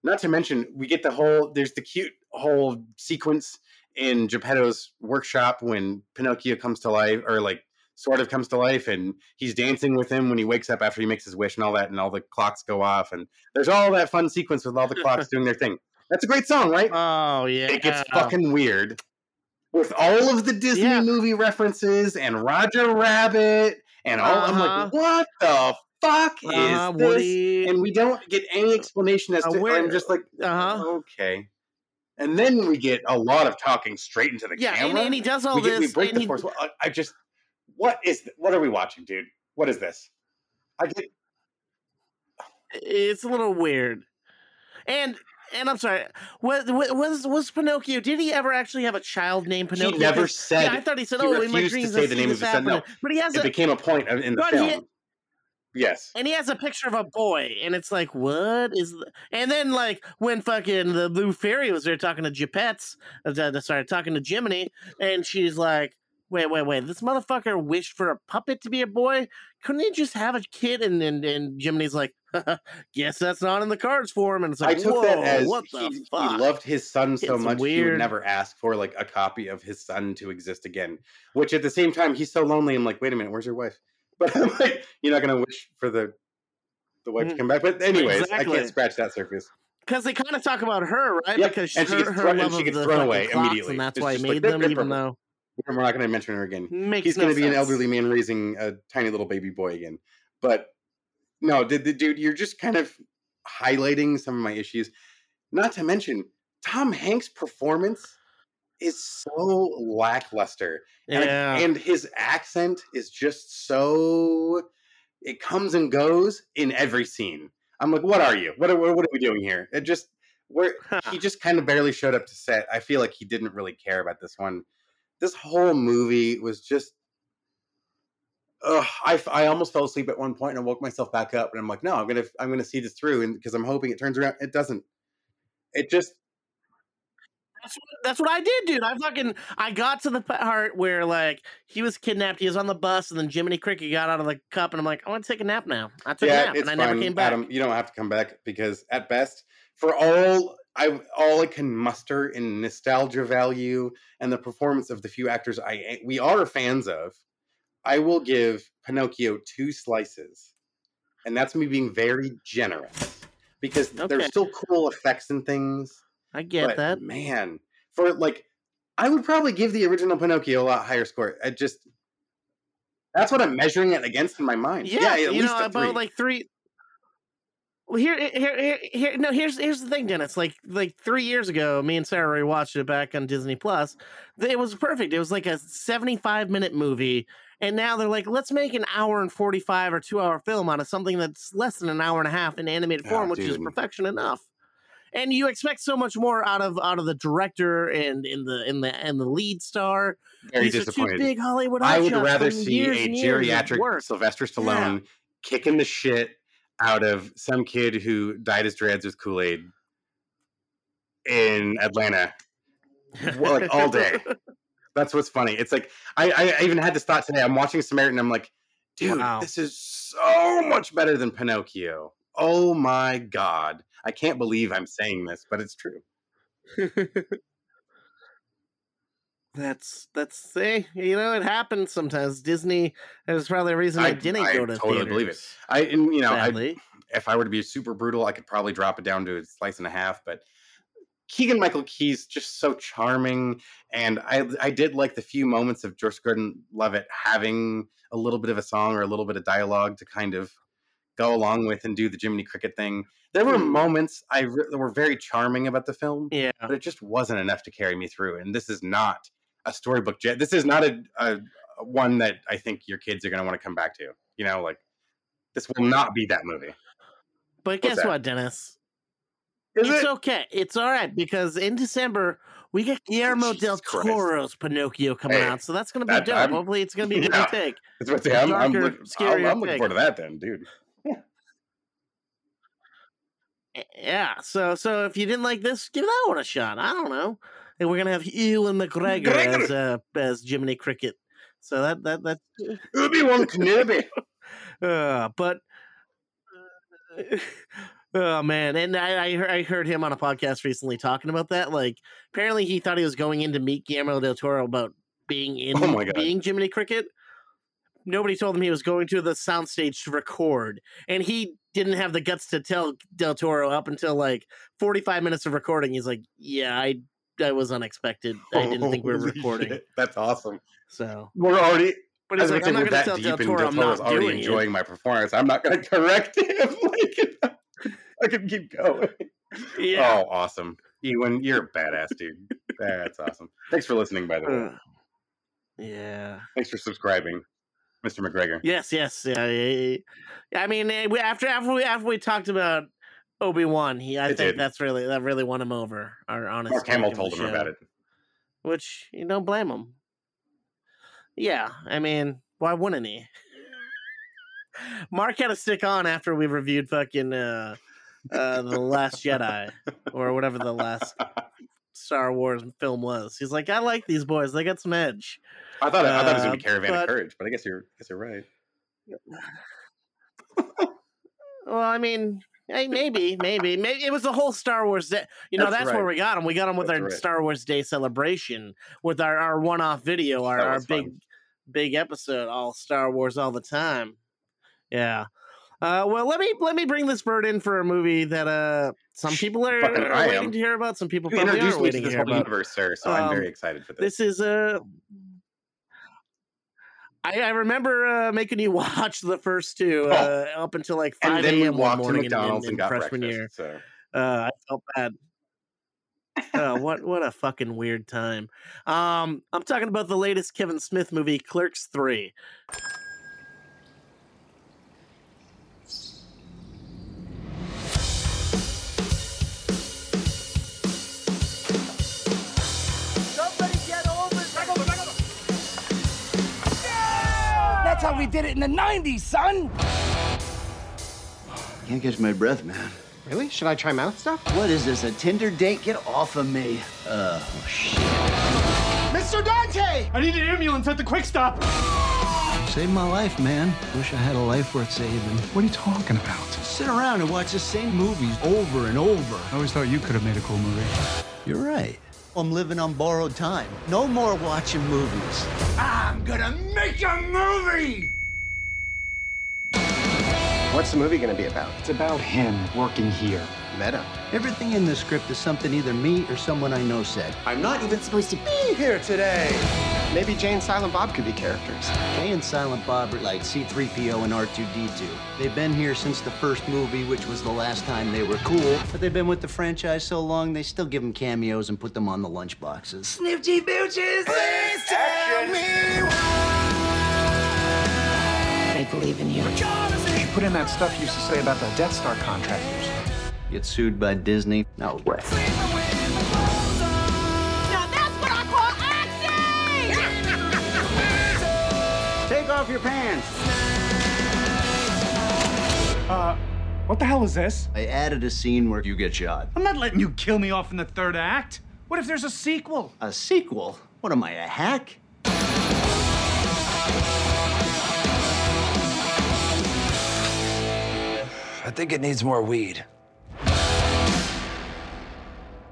Not to mention, we get the whole there's the cute whole sequence in Geppetto's workshop when Pinocchio comes to life, or like sort of comes to life, and he's dancing with him when he wakes up after he makes his wish and all that, and all the clocks go off, and there's all that fun sequence with all the clocks doing their thing. That's a great song, right? Oh yeah. It gets fucking weird with all of the Disney Yeah. movie references and Roger Rabbit and all. I'm Uh-huh. like, what the fuck Uh-huh, is this? Woody. And we don't get any explanation as Uh, to. where- I'm just like, Uh-huh. okay. And then we get a lot of talking straight into the camera. Yeah, and- camera. and he does all we get, We this, break and the he- fourth. I, just, what is? th- What are we watching, dude? What is this? I get it's a little weird. And and I'm sorry, was was was Pinocchio? Did he ever actually have a child named Pinocchio? he never said. Yeah, I thought he said, he "Oh, in my dreams to say the name of his son. No. But he has it a became a point in the film. Yes. and he has a picture of a boy, and it's like, what is? th- And then like when fucking the blue fairy was there talking to Geppette's, uh, sorry, talking to Jiminy, and she's like, wait, wait, wait, this motherfucker wished for a puppet to be a boy. Couldn't he just have a kid? And and, and Jiminy's like, guess that's not in the cards for him. And it's like, I took that as what the he, he loved his son so It's much he would never ask for like a copy of his son to exist again. Which at the same time he's so lonely. I'm like, wait a minute, where's your wife? But I'm like, you're not gonna wish for the the wife to Mm, come back. But anyways, I can't scratch that surface. Because they kind of talk about her, right? Yep, Because and she her, gets her thrown- and she gets thrown away immediately. and that's It's why he just like, made them, even though We're not gonna mention her again. makes He's no gonna be an elderly man raising a tiny little baby boy again. But no, the, the dude, you're just kind of highlighting some of my issues. Not to mention Tom Hanks' performance is so lackluster. And, I- Yeah. and his accent is just so it comes and goes in every scene. I'm like, what are you? What are what are we doing here? It just where he just kind of barely showed up to set. I feel like he didn't really care about this one. This whole movie was just Ugh, I, I almost fell asleep at one point and I woke myself back up and I'm like, no, I'm gonna I'm gonna see this through and because I'm hoping it turns around. It doesn't. It just That's what, that's what I did, dude. I fucking I got to the part where like he was kidnapped. He was on the bus, and then Jiminy Cricket got out of the cup, and I'm like, I want to take a nap now. I took a nap, and I never came back. Adam. You don't have to come back because at best, for all I all I can muster in nostalgia value and the performance of the few actors I eh, we are fans of, I will give Pinocchio two slices, and that's me being very generous because Okay. there's still cool effects and things. I get but, that. man. For like, I would probably give the original Pinocchio a lot higher score. I just that's what I'm measuring it against in my mind. Yeah, at you know a about like three. Well, here, here, here, here. No, here's here's the thing, Dennis. Like like three years ago, me and Sarah watched it back on Disney Plus. It was perfect. It was like a 75 minute movie, and now they're like, let's make an hour and 45 or two hour film out of something that's less than an hour and a half in animated Oh, form, which is perfection enough. And you expect so much more out of out of the director and in the in the and the lead star. very These are two disappointed. big Hollywood. I would rather see a and years of geriatric. Sylvester Stallone kicking the shit out of some kid who dyed his dreads with Kool Aid in Atlanta, well, like all day. That's what's funny. It's like I, I even had this thought today. I'm watching Samaritan. I'm like, dude, Wow. this is so much better than Pinocchio. Oh my god! I can't believe I'm saying this, but it's true. That's that's say you know it happens sometimes. Disney there's probably a reason I, didn't I go to Disney. I totally theaters. believe it. I and, you know I, if I were to be super brutal, I could probably drop it down to a slice and a half. But Keegan Michael Key's just so charming, and I I did like the few moments of George Gordon Levitt having a little bit of a song or a little bit of dialogue to kind of go along with and do the Jiminy Cricket thing. There were Mm. moments I re- that were very charming about the film, yeah, but it just wasn't enough to carry me through. And this is not a storybook. This is not a, a one that I think your kids are going to want to come back to. You know, like this will not be that movie. But guess what, Dennis? Is it's it? okay. It's all right because in December we get Guillermo del Christ. Toro's Pinocchio coming Hey, out, so that's going to be that- dope. I'm- Hopefully, it's going to be a Yeah. take. That's what. I'm, I'm, look- I'm, I'm looking forward to that then, dude. Yeah. So, so if you didn't like this, give that one a shot. I don't know. And we're gonna have Ewan McGregor as uh, as Jiminy Cricket. So that that that's Obi Wan Kenobi. uh, but oh man, and I I heard, I heard him on a podcast recently talking about that. Like, apparently he thought he was going in to meet Guillermo del Toro about being in Oh my God. being Jiminy Cricket. Nobody told him he was going to the soundstage to record, and he didn't have the guts to tell Del Toro up until like 45 minutes of recording. He's like, "Yeah, I that was unexpected. I didn't think we were recording." shit, That's awesome. So We're already. But I he's like, "I'm not gonna tell Del Toro I'm not already doing it." enjoying my performance. I'm not going to correct him. like, I can keep going. Yeah. Oh, awesome. Ewan, you're a badass, dude. That's awesome. Thanks for listening, by the way. Uh, yeah. Thanks for subscribing, Mr. McGregor. Yes, yes, yeah. yeah, yeah. I mean, eh, after after we after we talked about Obi Wan, he I It think did. that's really that really won him over. Our honest Mark Hamill told him about it. which you don't blame him. Yeah, I mean, why wouldn't he? Mark had to stick on after we reviewed fucking uh, uh, the Last Jedi or whatever the last Star Wars film was. He's like, I like these boys. They got some edge. I thought I thought it was gonna be Uh, Caravan but- of Courage, but I guess you're I guess you're right. Well, I mean, eh, maybe, maybe, maybe it was the whole Star Wars day. You know, That's that's, where we got them. We got them with That's our right. Star Wars Day celebration, with our, our one off video, our, our big, fun. big episode, all Star Wars all the time. Yeah. Uh, well, let me let me bring this bird in for a movie that uh some people are, are waiting to hear about. Some people You probably aren't me to waiting to hear about. universe, sir, so I'm Um, very excited for this. This is uh, I, I remember uh, making you watch the first two uh, up until like Oh. and five then a.m. one morning in, in, in freshman year. So Uh, I felt bad. oh, what what a fucking weird time. Um, I'm talking about the latest Kevin Smith movie, Clerks Three. We did it in the 90s, son! Can't catch my breath, man. Really? Should I try mouth stuff? What is this, a Tinder date? Get off of me. Uh, oh, shit. Mr. Dante! I need an ambulance at the quick stop. Saved my life, man. Wish I had a life worth saving. What are you talking about? Sit around and watch the same movies over and over. I always thought you could have made a cool movie. You're right. I'm living on borrowed time. No more watching movies. I'm gonna make a movie! What's the movie gonna be about? It's about him working here. Meta. Everything in the script is something either me or someone I know said. I'm not even supposed to be here today. Maybe Jay and Silent Bob could be characters. Jay and Silent Bob are like C-3PO and R2-D2. They've been here since the first movie, which was the last time they were cool. But they've been with the franchise so long, they still give them cameos and put them on the lunch boxes. Snootchie Bootchies! Please tell me I believe in you. You should put in that stuff you used to say about the Death Star contractors. Get sued by Disney? No way. Now that's what I call acting! Take off your pants. Uh, what the hell is this? I added a scene where you get shot. I'm not letting you kill me off in the third act. What if there's a sequel? A sequel? What am I, a hack? I think it needs more weed.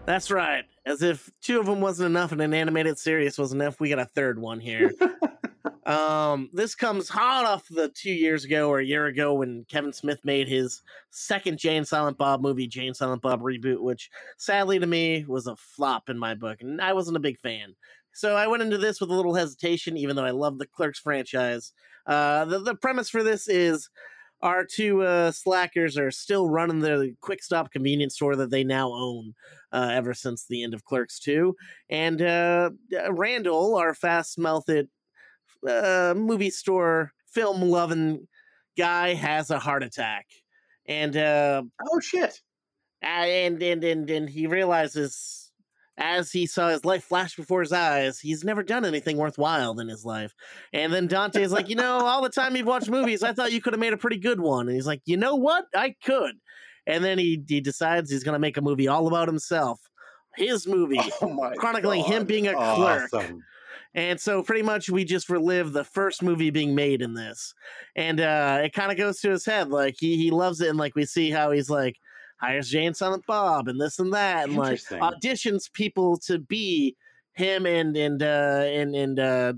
That's right. As if two of them wasn't enough and an animated series was enough, we got a third one here. um, this comes hot off the two years ago or a year ago when Kevin Smith made his second Jay and Silent Bob movie, Jay and Silent Bob reboot, which sadly to me was a flop in my book, and I wasn't a big fan. So I went into this with a little hesitation, even though I love the Clerks franchise. Uh, the, the premise for this is our two uh, slackers are still running the quick stop convenience store that they now own uh, ever since the end of Clerks 2. And uh, uh, Randall, our fast mouthed uh, movie store film loving guy has a heart attack, and uh, oh shit, and and and and he realizes as he saw his life flash before his eyes, he's never done anything worthwhile in his life. And then Dante's like, you know, all the time you've watched movies, I thought you could have made a pretty good one. And he's like, you know what? I could. And then he he decides he's going to make a movie all about himself, his movie, oh chronicling God. him being a clerk. And so pretty much we just relive the first movie being made in this. And uh it kind of goes to his head. Like he he loves it and like we see how he's like hires Jay and Silent Bob and this and that and like auditions people to be him and and uh and and uh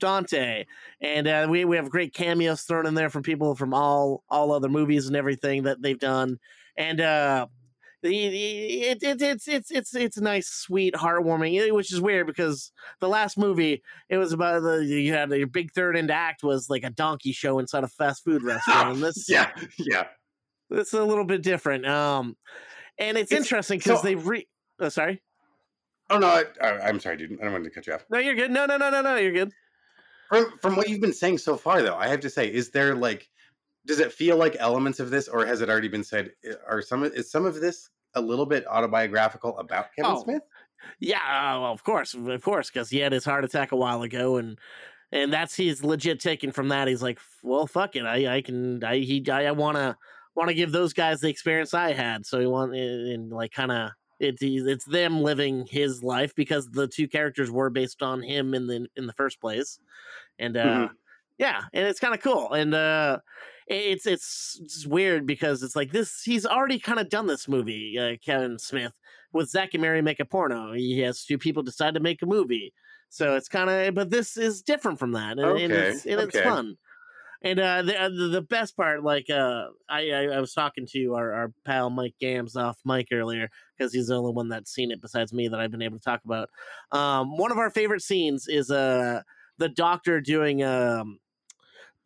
Dante. And uh we we have great cameos thrown in there from people from all all other movies and everything that they've done. And uh it, it, it's it's it's it's nice, sweet, heartwarming. Which is weird because the last movie it was about the you had your big third end act was like a donkey show inside a fast food restaurant. and this yeah, yeah. It's a little bit different. Um, and it's, It's- interesting because so- they re. Oh, sorry. Oh no, I, I'm sorry, dude. I don't want to cut you off. No, you're good. No, no, no, no, no. You're good. From from what you've been saying so far, though, I have to say, is there like, does it feel like elements of this, or has it already been said? eh, Are some is some of this a little bit autobiographical about Kevin Oh, Smith? Yeah, uh, well, of course, of course, because he had his heart attack a while ago, and and that's he's legit taken from that. He's like, well, fuck it, I I can I he I, I want to want to give those guys the experience I had. So he want and, like kind of it's it's them living his life because the two characters were based on him in the in the first place, and uh Mhm. yeah, and it's kind of cool, and uh it's it's it's weird because it's like this he's already kind of done this movie uh, kevin smith with Zack and Miri make a porno. He has two people decide to make a movie. So it's kind of, but this is different from that, and, and it's, and it's fun. And uh, the, uh, the the best part, like uh, I, I I was talking to our, our pal Mike Gams off Mike earlier because he's the only one that's seen it besides me that I've been able to talk about. Um, one of our favorite scenes is uh the doctor doing um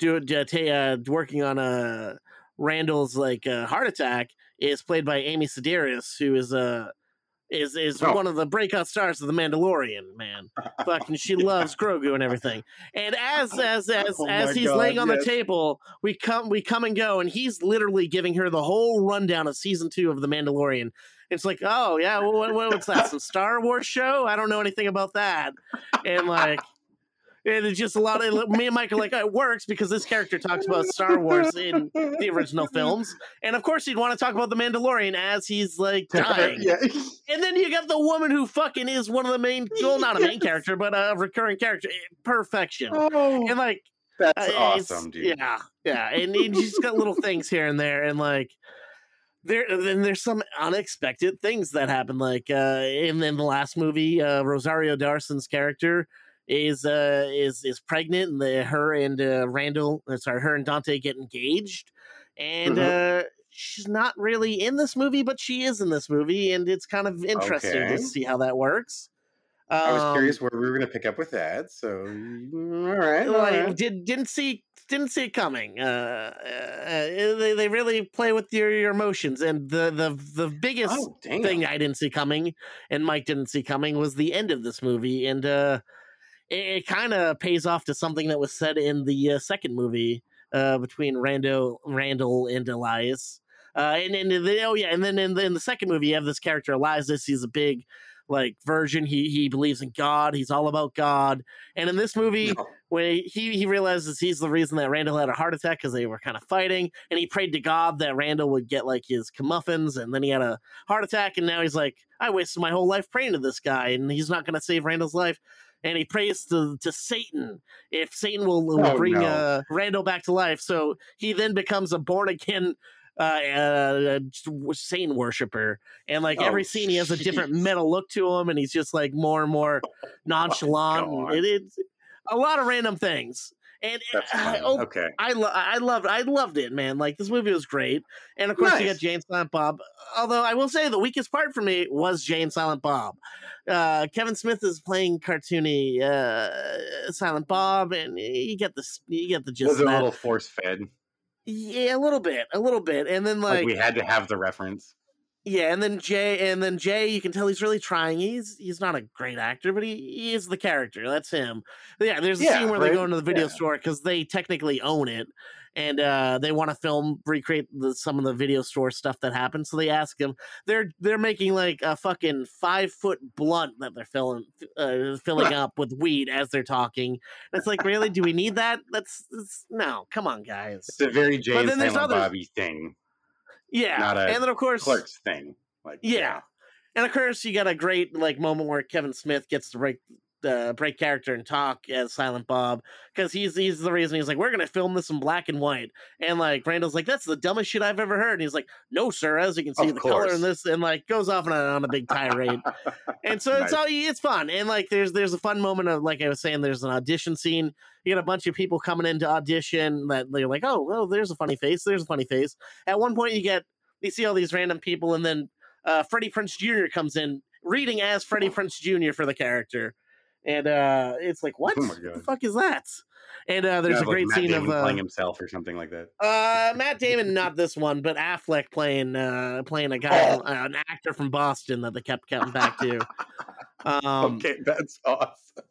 do, do ta- uh, working on a Randall's like uh, heart attack is played by Amy Sedaris, who is uh is is Oh. one of the breakout stars of the Mandalorian. Man, fucking, she loves Grogu and everything. And as as oh as Oh as he's God, laying on yes. the table, we come we come and go, and he's literally giving her the whole rundown of season two of the Mandalorian. It's like, oh yeah, what, what, what's that? Some Star Wars show? I don't know anything about that. And like, and it's just a lot of me and Mike are like, oh, it works because this character talks about Star Wars in the original films, and of course he'd want to talk about the Mandalorian as he's like dying. yeah. And then you got the woman who fucking is one of the main, well, not a main character, but a recurring character. eh, Perfection. Oh, And like, that's uh, awesome, dude. Yeah, yeah, and you just got little things here and there, and like there, then there's some unexpected things that happen. Like uh, in, in the last movie, uh, Rosario Dawson's character is uh is is pregnant, and the her and uh, Randall, uh, sorry, her and Dante get engaged, and Mhm. uh, she's not really in this movie, but she is in this movie, and it's kind of interesting Okay. to see how that works. I was Um, curious where we were going to pick up with that. So, all right, all right. did didn't see didn't see it coming. Uh, uh, they they really play with your, your emotions, and the the the biggest Oh, thing I didn't see coming, and Mike didn't see coming, was the end of this movie, and uh, it, it kind of pays off to something that was said in the uh, second movie uh, between Randall Randall and Elias. Uh, and and the, oh yeah, and then in the, in the second movie, you have this character Elias. He's a big like virgin. He he believes in God. He's all about God. And in this movie, No. when he he realizes he's the reason that Randall had a heart attack because they were kind of fighting, and he prayed to God that Randall would get like his comeuppance, and then he had a heart attack, and now he's like, I wasted my whole life praying to this guy, and he's not going to save Randall's life. And he prays to, to Satan if Satan will, will Oh, bring no. uh, Randall back to life. So he then becomes a born again uh, uh, Satan worshiper. And like Oh, every scene, he has a different metal look to him, and he's just like more and more nonchalant. and God. it, it's a lot of random things. And That's uh, oh, Okay. I lo- I loved I loved it, man. Like this movie was great, and of course you got Jay and Silent Bob. Although I will say the weakest part for me was Jay and Silent Bob. Uh, Kevin Smith is playing cartoony uh, Silent Bob, and you get the you get the gist Was it a little force fed? Yeah, a little bit, a little bit, and then Like, like we had to have the reference. Yeah, and then Jay, and then Jay, you can tell he's really trying. He's he's not a great actor, but he, he is the character. That's him. But yeah, there's a Yeah, scene where they right? go into the video Yeah. store because they technically own it, and uh, they want to film recreate the, some of the video store stuff that happened. So they ask him. They're they're making like a fucking five foot blunt that they're filling uh, filling up with weed as they're talking. And it's like, really? Do we need that? That's, that's no. Come on, guys. It's a very Jay and then there's Silent others- Bobby thing, Yeah, not a and then of course Clerks thing. Like, yeah. And of course, you got a great like moment where Kevin Smith gets to break uh, break character and talk as Silent Bob because he's he's the reason he's like we're gonna film this in black and white and like Randall's like that's the dumbest shit I've ever heard and he's like no sir as you can see Of the color course. in this and like goes off on a, on a big tirade and so it's all it's fun and like there's there's a fun moment of like I was saying there's an audition scene you get a bunch of people coming into audition that they're like oh well there's a funny face there's a funny face at one point you get you see all these random people and then uh, Freddie Prinze Jr. comes in reading as Freddie Prinze Jr. for the character, and uh, it's like, what Oh my the fuck is that? And uh, there's Yeah, a like great Matt scene Damon of uh, playing himself or something like that. uh, Matt Damon, not this one, but Affleck playing uh, playing a guy, Oh. uh, an actor from Boston that they kept coming back to. Um, okay, that's awesome.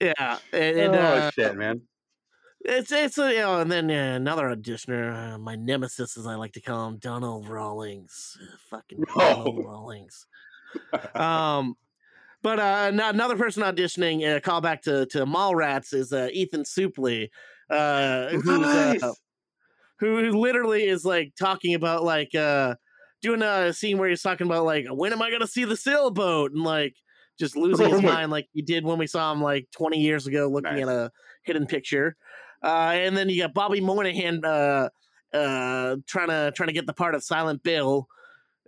yeah, and, and, oh uh, shit, man. It's it's a, you know, and then uh, another auditioner, uh, my nemesis, as I like to call him, Donald Rawlings, Uh, fucking Donald No. Rawlings. Um, but uh, another person auditioning, uh, callback to to Mallrats, is uh, Ethan Suplee, uh, who's uh, Nice. who literally is like talking about like uh doing a scene where he's talking about like when am I gonna see the sailboat and like just losing his mind like he did when we saw him like 20 years ago looking Nice. at a hidden picture. Uh and then you got Bobby Moynihan uh uh trying to trying to get the part of Silent Bill.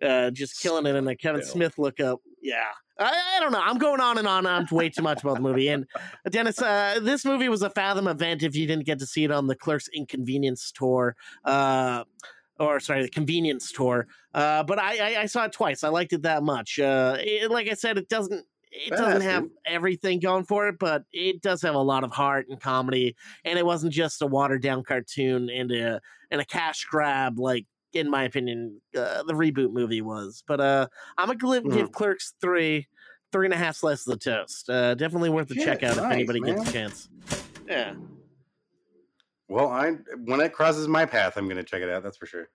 Uh just killing it in a Kevin Bill. Smith look up. Yeah. I, I don't know. I'm going on and on I'm way too much about the movie. And Dennis, uh, this movie was a Fathom event if you didn't get to see it on the Clerks Inconvenience tour. Uh, or sorry, the convenience tour. Uh, but I, I, I saw it twice. I liked it that much. Uh, it, like I said, it doesn't it doesn't have dude. everything going for it, but it does have a lot of heart and comedy. And it wasn't just a watered down cartoon and a and a cash grab like. In my opinion, uh, the reboot movie was, but uh, I'm gonna give, Mm-hmm. give Clerks three, three and a half slices of toast. Uh, definitely worth a check out if nice, anybody gets a chance. Yeah, Well, I when it crosses my path, I'm gonna check it out. That's for sure.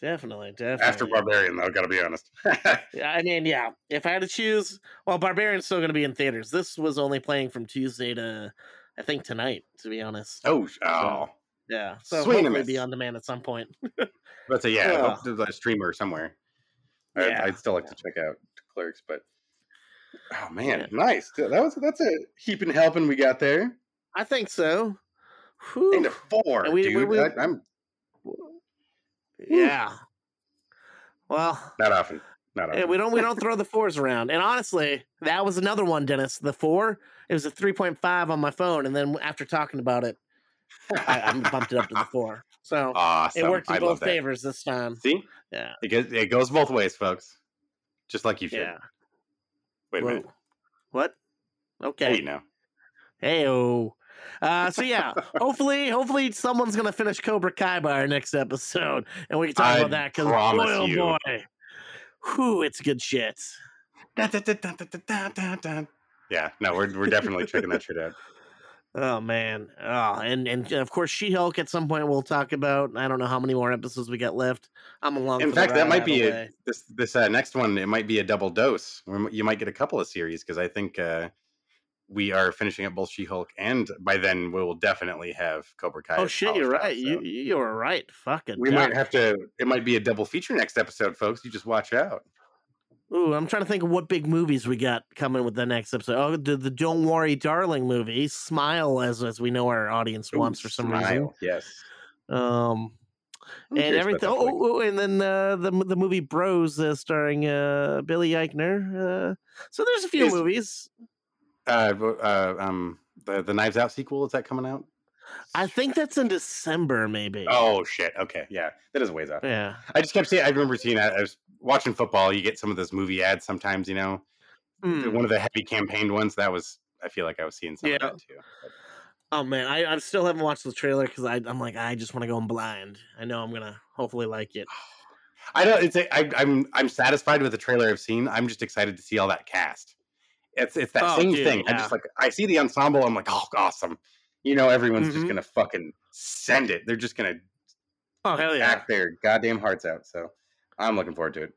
definitely, definitely. After Barbarian, though, gotta be honest. Yeah, I mean, yeah. If I had to choose, well, Barbarian's still going to be in theaters. This was only playing from Tuesday to, I think, tonight. To be honest. oh, oh. Yeah. So Swing and hopefully be on demand at some point. But so yeah, I Ugh. hope there's a streamer somewhere. I'd, Yeah. I'd still like to check out Clerks, but oh man, Yeah. nice. That was that's a heaping helping we got there. I think so. Whew. Into four, And we- dude. we- we- I, am Yeah. Well, not often. Not often. we don't we don't throw the fours around. And honestly, that was another one, Dennis. The four, it was a three point five on my phone, and then after talking about it, I, I bumped it up to the four. So awesome. it worked in I both favors this time. See, Yeah. it goes, it goes both ways, folks. Just like you should. Yeah. Wait a Whoa. minute. What? Okay. Hey, now. Hey oh. Uh, so yeah, hopefully, hopefully someone's gonna finish Cobra Kai by our next episode, and we can talk I about that because boy, oh you. boy, whew, it's good shit. Yeah, no, we're we're definitely checking that shit out. Oh man, oh, and and of course She Hulk at some point we'll talk about. I don't know how many more episodes we got left. I'm along. In for the fact, that might be a, this this uh, next one. It might be a double dose. You might get a couple of series because I think uh, we are finishing up both She Hulk, and by then we will definitely have Cobra Kai. Oh shit, you're right. You so you were right. Fucking. we might have to. It might be a double feature next episode, folks. You just watch out. Ooh, I'm trying to think of what big movies we got coming with the next episode. Oh, the, the Don't Worry, Darling movie, Smile, as as we know our audience Ooh, wants for some reason. Yes. Um, and everything. Oh, oh, and then uh, the the movie Bros, uh, starring uh, Billy Eichner. Uh, so there's a few Is- movies. Uh, uh, um, the the Knives Out sequel is that coming out? I think that's in December, maybe. Oh shit. Okay, yeah, that is a ways off. Yeah. I just kept seeing. I remember seeing that. I was watching football. You get some of those movie ads sometimes. You know, Hmm. one of the heavy campaigned ones. That was. I feel like I was seeing some Yeah. of that too. Oh man, I, I still haven't watched the trailer because I'm like I just want to go in blind. I know I'm gonna hopefully like it. I don't. It's. A, I, I'm. I'm satisfied with the trailer I've seen. I'm just excited to see all that cast. It's. It's that Oh, same dude, thing. I just like. I see the ensemble. I'm like, oh, awesome. You know, everyone's just Mhm. gonna fucking send it. They're just gonna Oh hell yeah! act their goddamn hearts out. So I'm looking forward to it.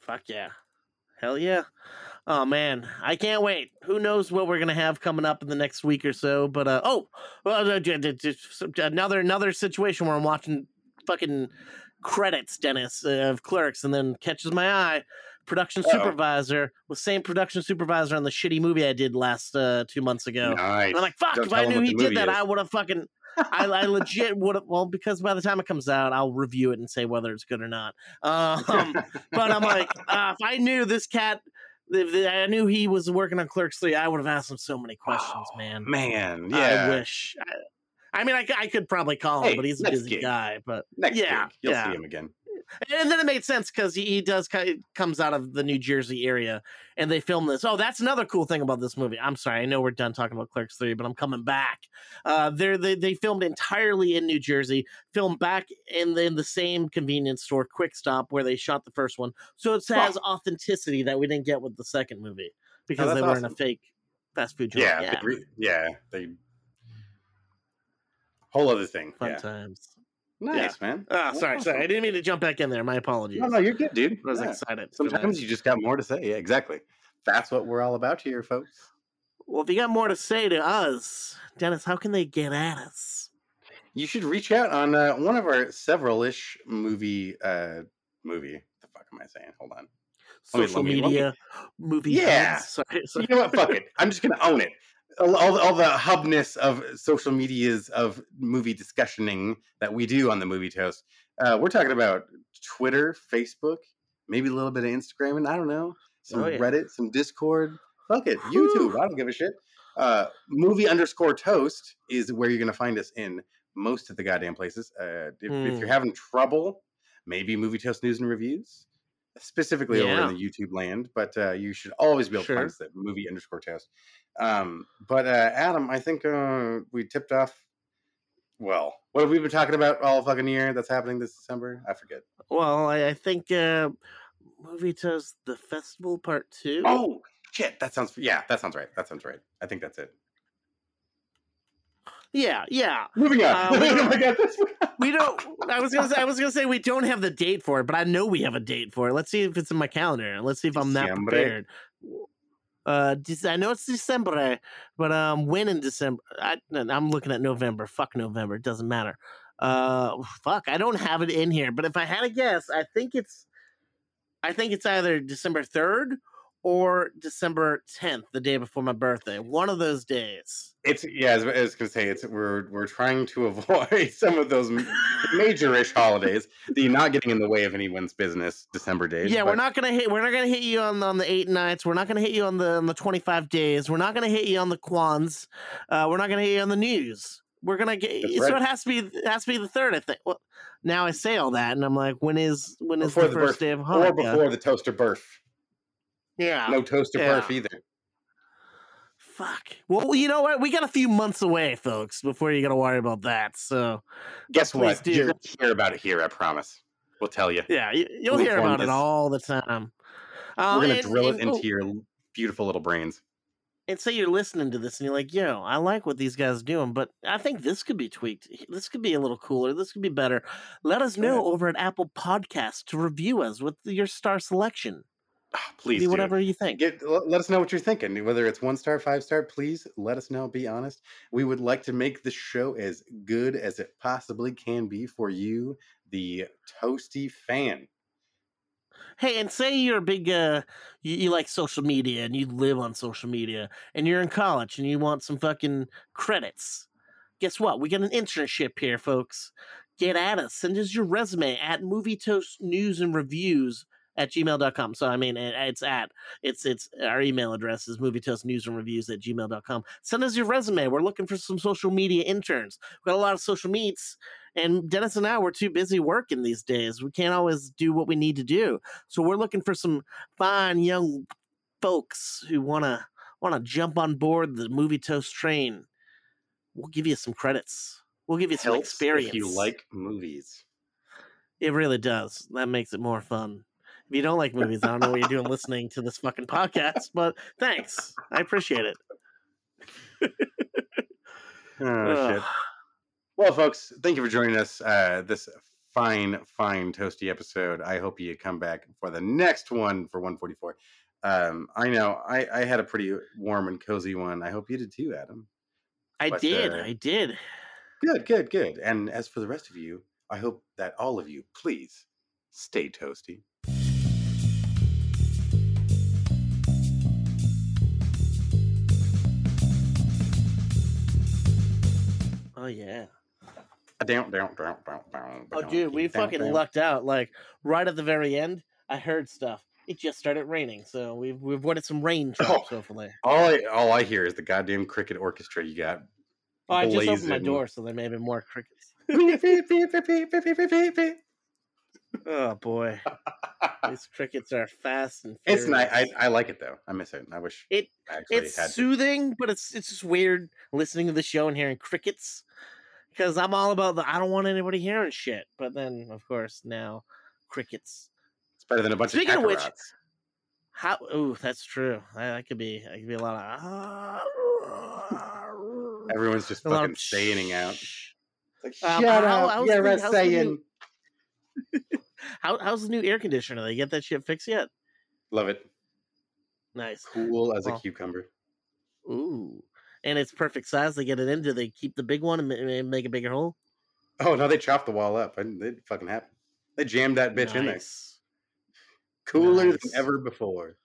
Fuck yeah. Hell yeah. Oh man, I can't wait. Who knows what we're gonna have coming up in the next week or so? But uh, oh, well, uh, another another situation where I'm watching fucking credits, Dennis, uh, of Clerks, and then catches my eye. Production Uh-oh. supervisor was same production supervisor on the shitty movie I did last uh, two months ago. Nice. I'm like, fuck! Don't if I knew he did that, is. I would have fucking. I, I legit would have. Well, because by the time it comes out, I'll review it and say whether it's good or not. Um, but I'm like, uh, if I knew this cat, I knew he was working on Clerks Three, I would have asked him so many questions, man. Man, yeah. I wish. I, I mean, I could probably call him, Hey, but he's a busy gig. guy. But Next yeah, gig, you'll yeah. see him again. And then it made sense because he, he does comes out of the New Jersey area, and they film this. Oh, that's another cool thing about this movie. I'm sorry, I know we're done talking about Clerks Three, but I'm coming back. Uh, they they filmed entirely in New Jersey, filmed back in the, in the same convenience store, Quick Stop, where they shot the first one. So it has authenticity that we didn't get with the second movie because that's they were in a fake fast food joint. Yeah, yeah, the gre- yeah, they whole other thing. fun yeah. times. Nice, man. Ah, That's sorry, sorry. I didn't mean to jump back in there. My apologies. No, no, you're good, dude. I was Yeah. excited. Sometimes you just got more to say. Yeah, exactly. That's what we're all about here, folks. Well, if you got more to say to us, Dennis, how can they get at us? You should reach out on uh, one of our several-ish movie uh movie. The fuck am I saying? Hold on. Social me- let me- media, movie. Yeah. Sorry, sorry. You know what? Fuck it. I'm just gonna own it. All, all, the hubness of social medias of movie discussioning that we do on the Movie Toast. Uh, we're talking about Twitter, Facebook, maybe a little bit of Instagram, and I don't know, some Oh, yeah. Reddit, some Discord. Fuck it, YouTube. I don't give a shit. Uh, movie underscore toast is where you're gonna find us in most of the goddamn places. Uh, if, if Hmm. you're having trouble, maybe Movie Toast news and reviews specifically over in the YouTube land, but uh, you should always be able to Sure. find us at movie underscore test. Um, but uh, Adam, I think uh, we tipped off. Well, what have we been talking about all fucking year that's happening this December? I forget. Well, I, I think uh, movie toast the festival part two. Oh shit, that sounds yeah, that sounds right. That sounds right. I think that's it. Yeah, yeah. Moving on. Uh, we oh don't- We don't. I was gonna say. I was gonna say we don't have the date for it, but I know we have a date for it. Let's see if it's in my calendar. Let's see if I'm that Diciembre. prepared. Uh, I know it's December, but um, when in December? I, I'm looking at November. Fuck November. It doesn't matter. Uh, fuck. I don't have it in here, but if I had a guess, I think it's, I think it's either December third or December tenth, the day before my birthday. One of those days. It's yeah, as I was gonna say, it's we're we're trying to avoid some of those major-ish holidays, the not getting in the way of anyone's business December days. Yeah, but- we're not gonna hit. We're not gonna hit you on on the eight nights. We're not gonna hit you on the on the twenty five days. We're not gonna hit you on the Quans. Uh, we're not gonna hit you on the news. We're gonna get. That's So right. it has to be. It has to be the third. I think. Well, now I say all that, and I'm like, when is when is before the the first birth, day of or before the toaster birth. Yeah. No toaster yeah. birth either. Fuck. Well, you know what? We got a few months away, folks, before you got to worry about that. So Guess what? do. You're gonna hear about it here. I promise. We'll tell you. yeah, you, you'll We'll hear about it all the time. Uh, We're gonna drill and- it into oh, your beautiful little brains. and say you're listening to this and you're like, yo, I like what these guys are doing, but I think this could be tweaked. This could be a little cooler. This could be better. Let us know over at Apple Podcasts to review us with your star selection. Please do. whatever you think. Get, let let us know what you're thinking. Whether it's one star, five star, please let us know. Be honest. We would like to make the show as good as it possibly can be for you, the toasty fan. Hey, and say you're a big, uh, you, you like social media and you live on social media and you're in college and you want some fucking credits. Guess what? We got an internship here, folks. Get at us. Send us your resume at Movie Toast News and Reviews at gmail.com. So, I mean, it's at, it's, it's, our email address is movie toast news and reviews at gmail.com. Send us your resume. We're looking for some social media interns. We've got a lot of social meets and Dennis and I, we're too busy working these days. We can't always do what we need to do. So we're looking for some fine young folks who want to want to jump on board the movie toast train. We'll give you some credits. We'll give you some Helps experience. if you like movies. It really does. That makes it more fun. If you don't like movies, I don't know what you're doing listening to this fucking podcast, but thanks. I appreciate it. Oh shit. Well, folks, thank you for joining us uh, this fine, fine toasty episode. I hope you come back for the next one for 144. Um, I know I, I had a pretty warm and cozy one. I hope you did too, Adam. I But, did. uh, I did. Good, good, good. And as for the rest of you, I hope that all of you, please stay toasty. Yeah. Down, down, down, down, down. Oh dude, we fucking lucked out. Like right at the very end, I heard stuff. It just started raining, so we've we've avoided some rain traps hopefully. All I all I hear is the goddamn cricket orchestra you got. Oh, I just opened my door, so there may be more crickets. Oh boy, these crickets are fast and It's nice. I, I like it though. I miss it. I wish It I it's had. soothing, but it's it's just weird listening to the show and hearing crickets. Because I'm all about the I don't want anybody hearing shit. But then of course now crickets. It's better than a bunch Speaking of of which, how? Oh, that's true. That, that could be. That could be a lot of. Everyone's just fucking saying out. Um, Shut how- up! how's You're the- a how's the saying. How, how's the new air conditioner? They get that shit fixed yet? Love it. Nice. Cool as a cucumber. Ooh, and it's perfect size. They get it in. Do they keep the big one and ma- ma- make a bigger hole? Oh no, they chopped the wall up. It fucking happened. They jammed that bitch in there. Nice. Cooler Nice. than ever before.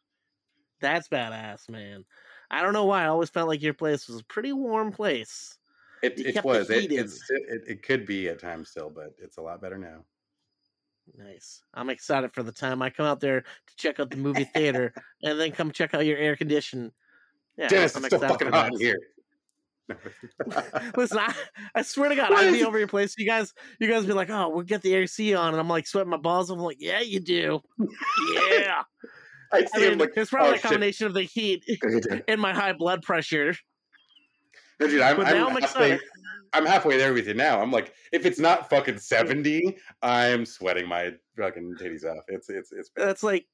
That's badass, man. I don't know why. I always felt like your place was a pretty warm place. It, it was. It, it's, it, it could be at times still, but it's a lot better now. Nice. I'm excited for the time I come out there to check out the movie theater and then come check out your air condition. Yeah, Dennis, I'm it's excited fucking hot here. Listen, I, I swear to God, What I'd be it? over your place. You guys, you guys be like, "Oh, we'll get the AC on," and I'm like sweating my balls. off. I'm like, "Yeah, you do. Yeah." I I mean, like, it's probably oh, a shit. combination of the heat and my high blood pressure. No, dude, I'm, But I'm, now I'm excited. I'm halfway there with you now. I'm like, if it's not fucking 70, I'm sweating my fucking titties off. It's it's it's bad. That's like,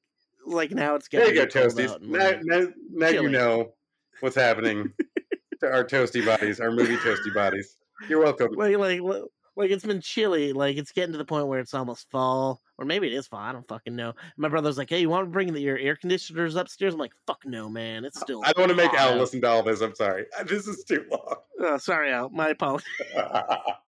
like now it's getting. There you go, toasties. out Now, now, now you know what's happening to our toasty bodies, our movie toasty bodies. You're welcome. like like li- like it's been chilly. Like it's getting to the point where it's almost fall, or maybe it is fall. I don't fucking know. My brother's like, "Hey, you want to bring the, your air conditioners upstairs?" I'm like, "Fuck no, man. It's still." I don't want to make Al out." listen to all this. I'm sorry. This is too long. Oh, sorry, Al. My apologies.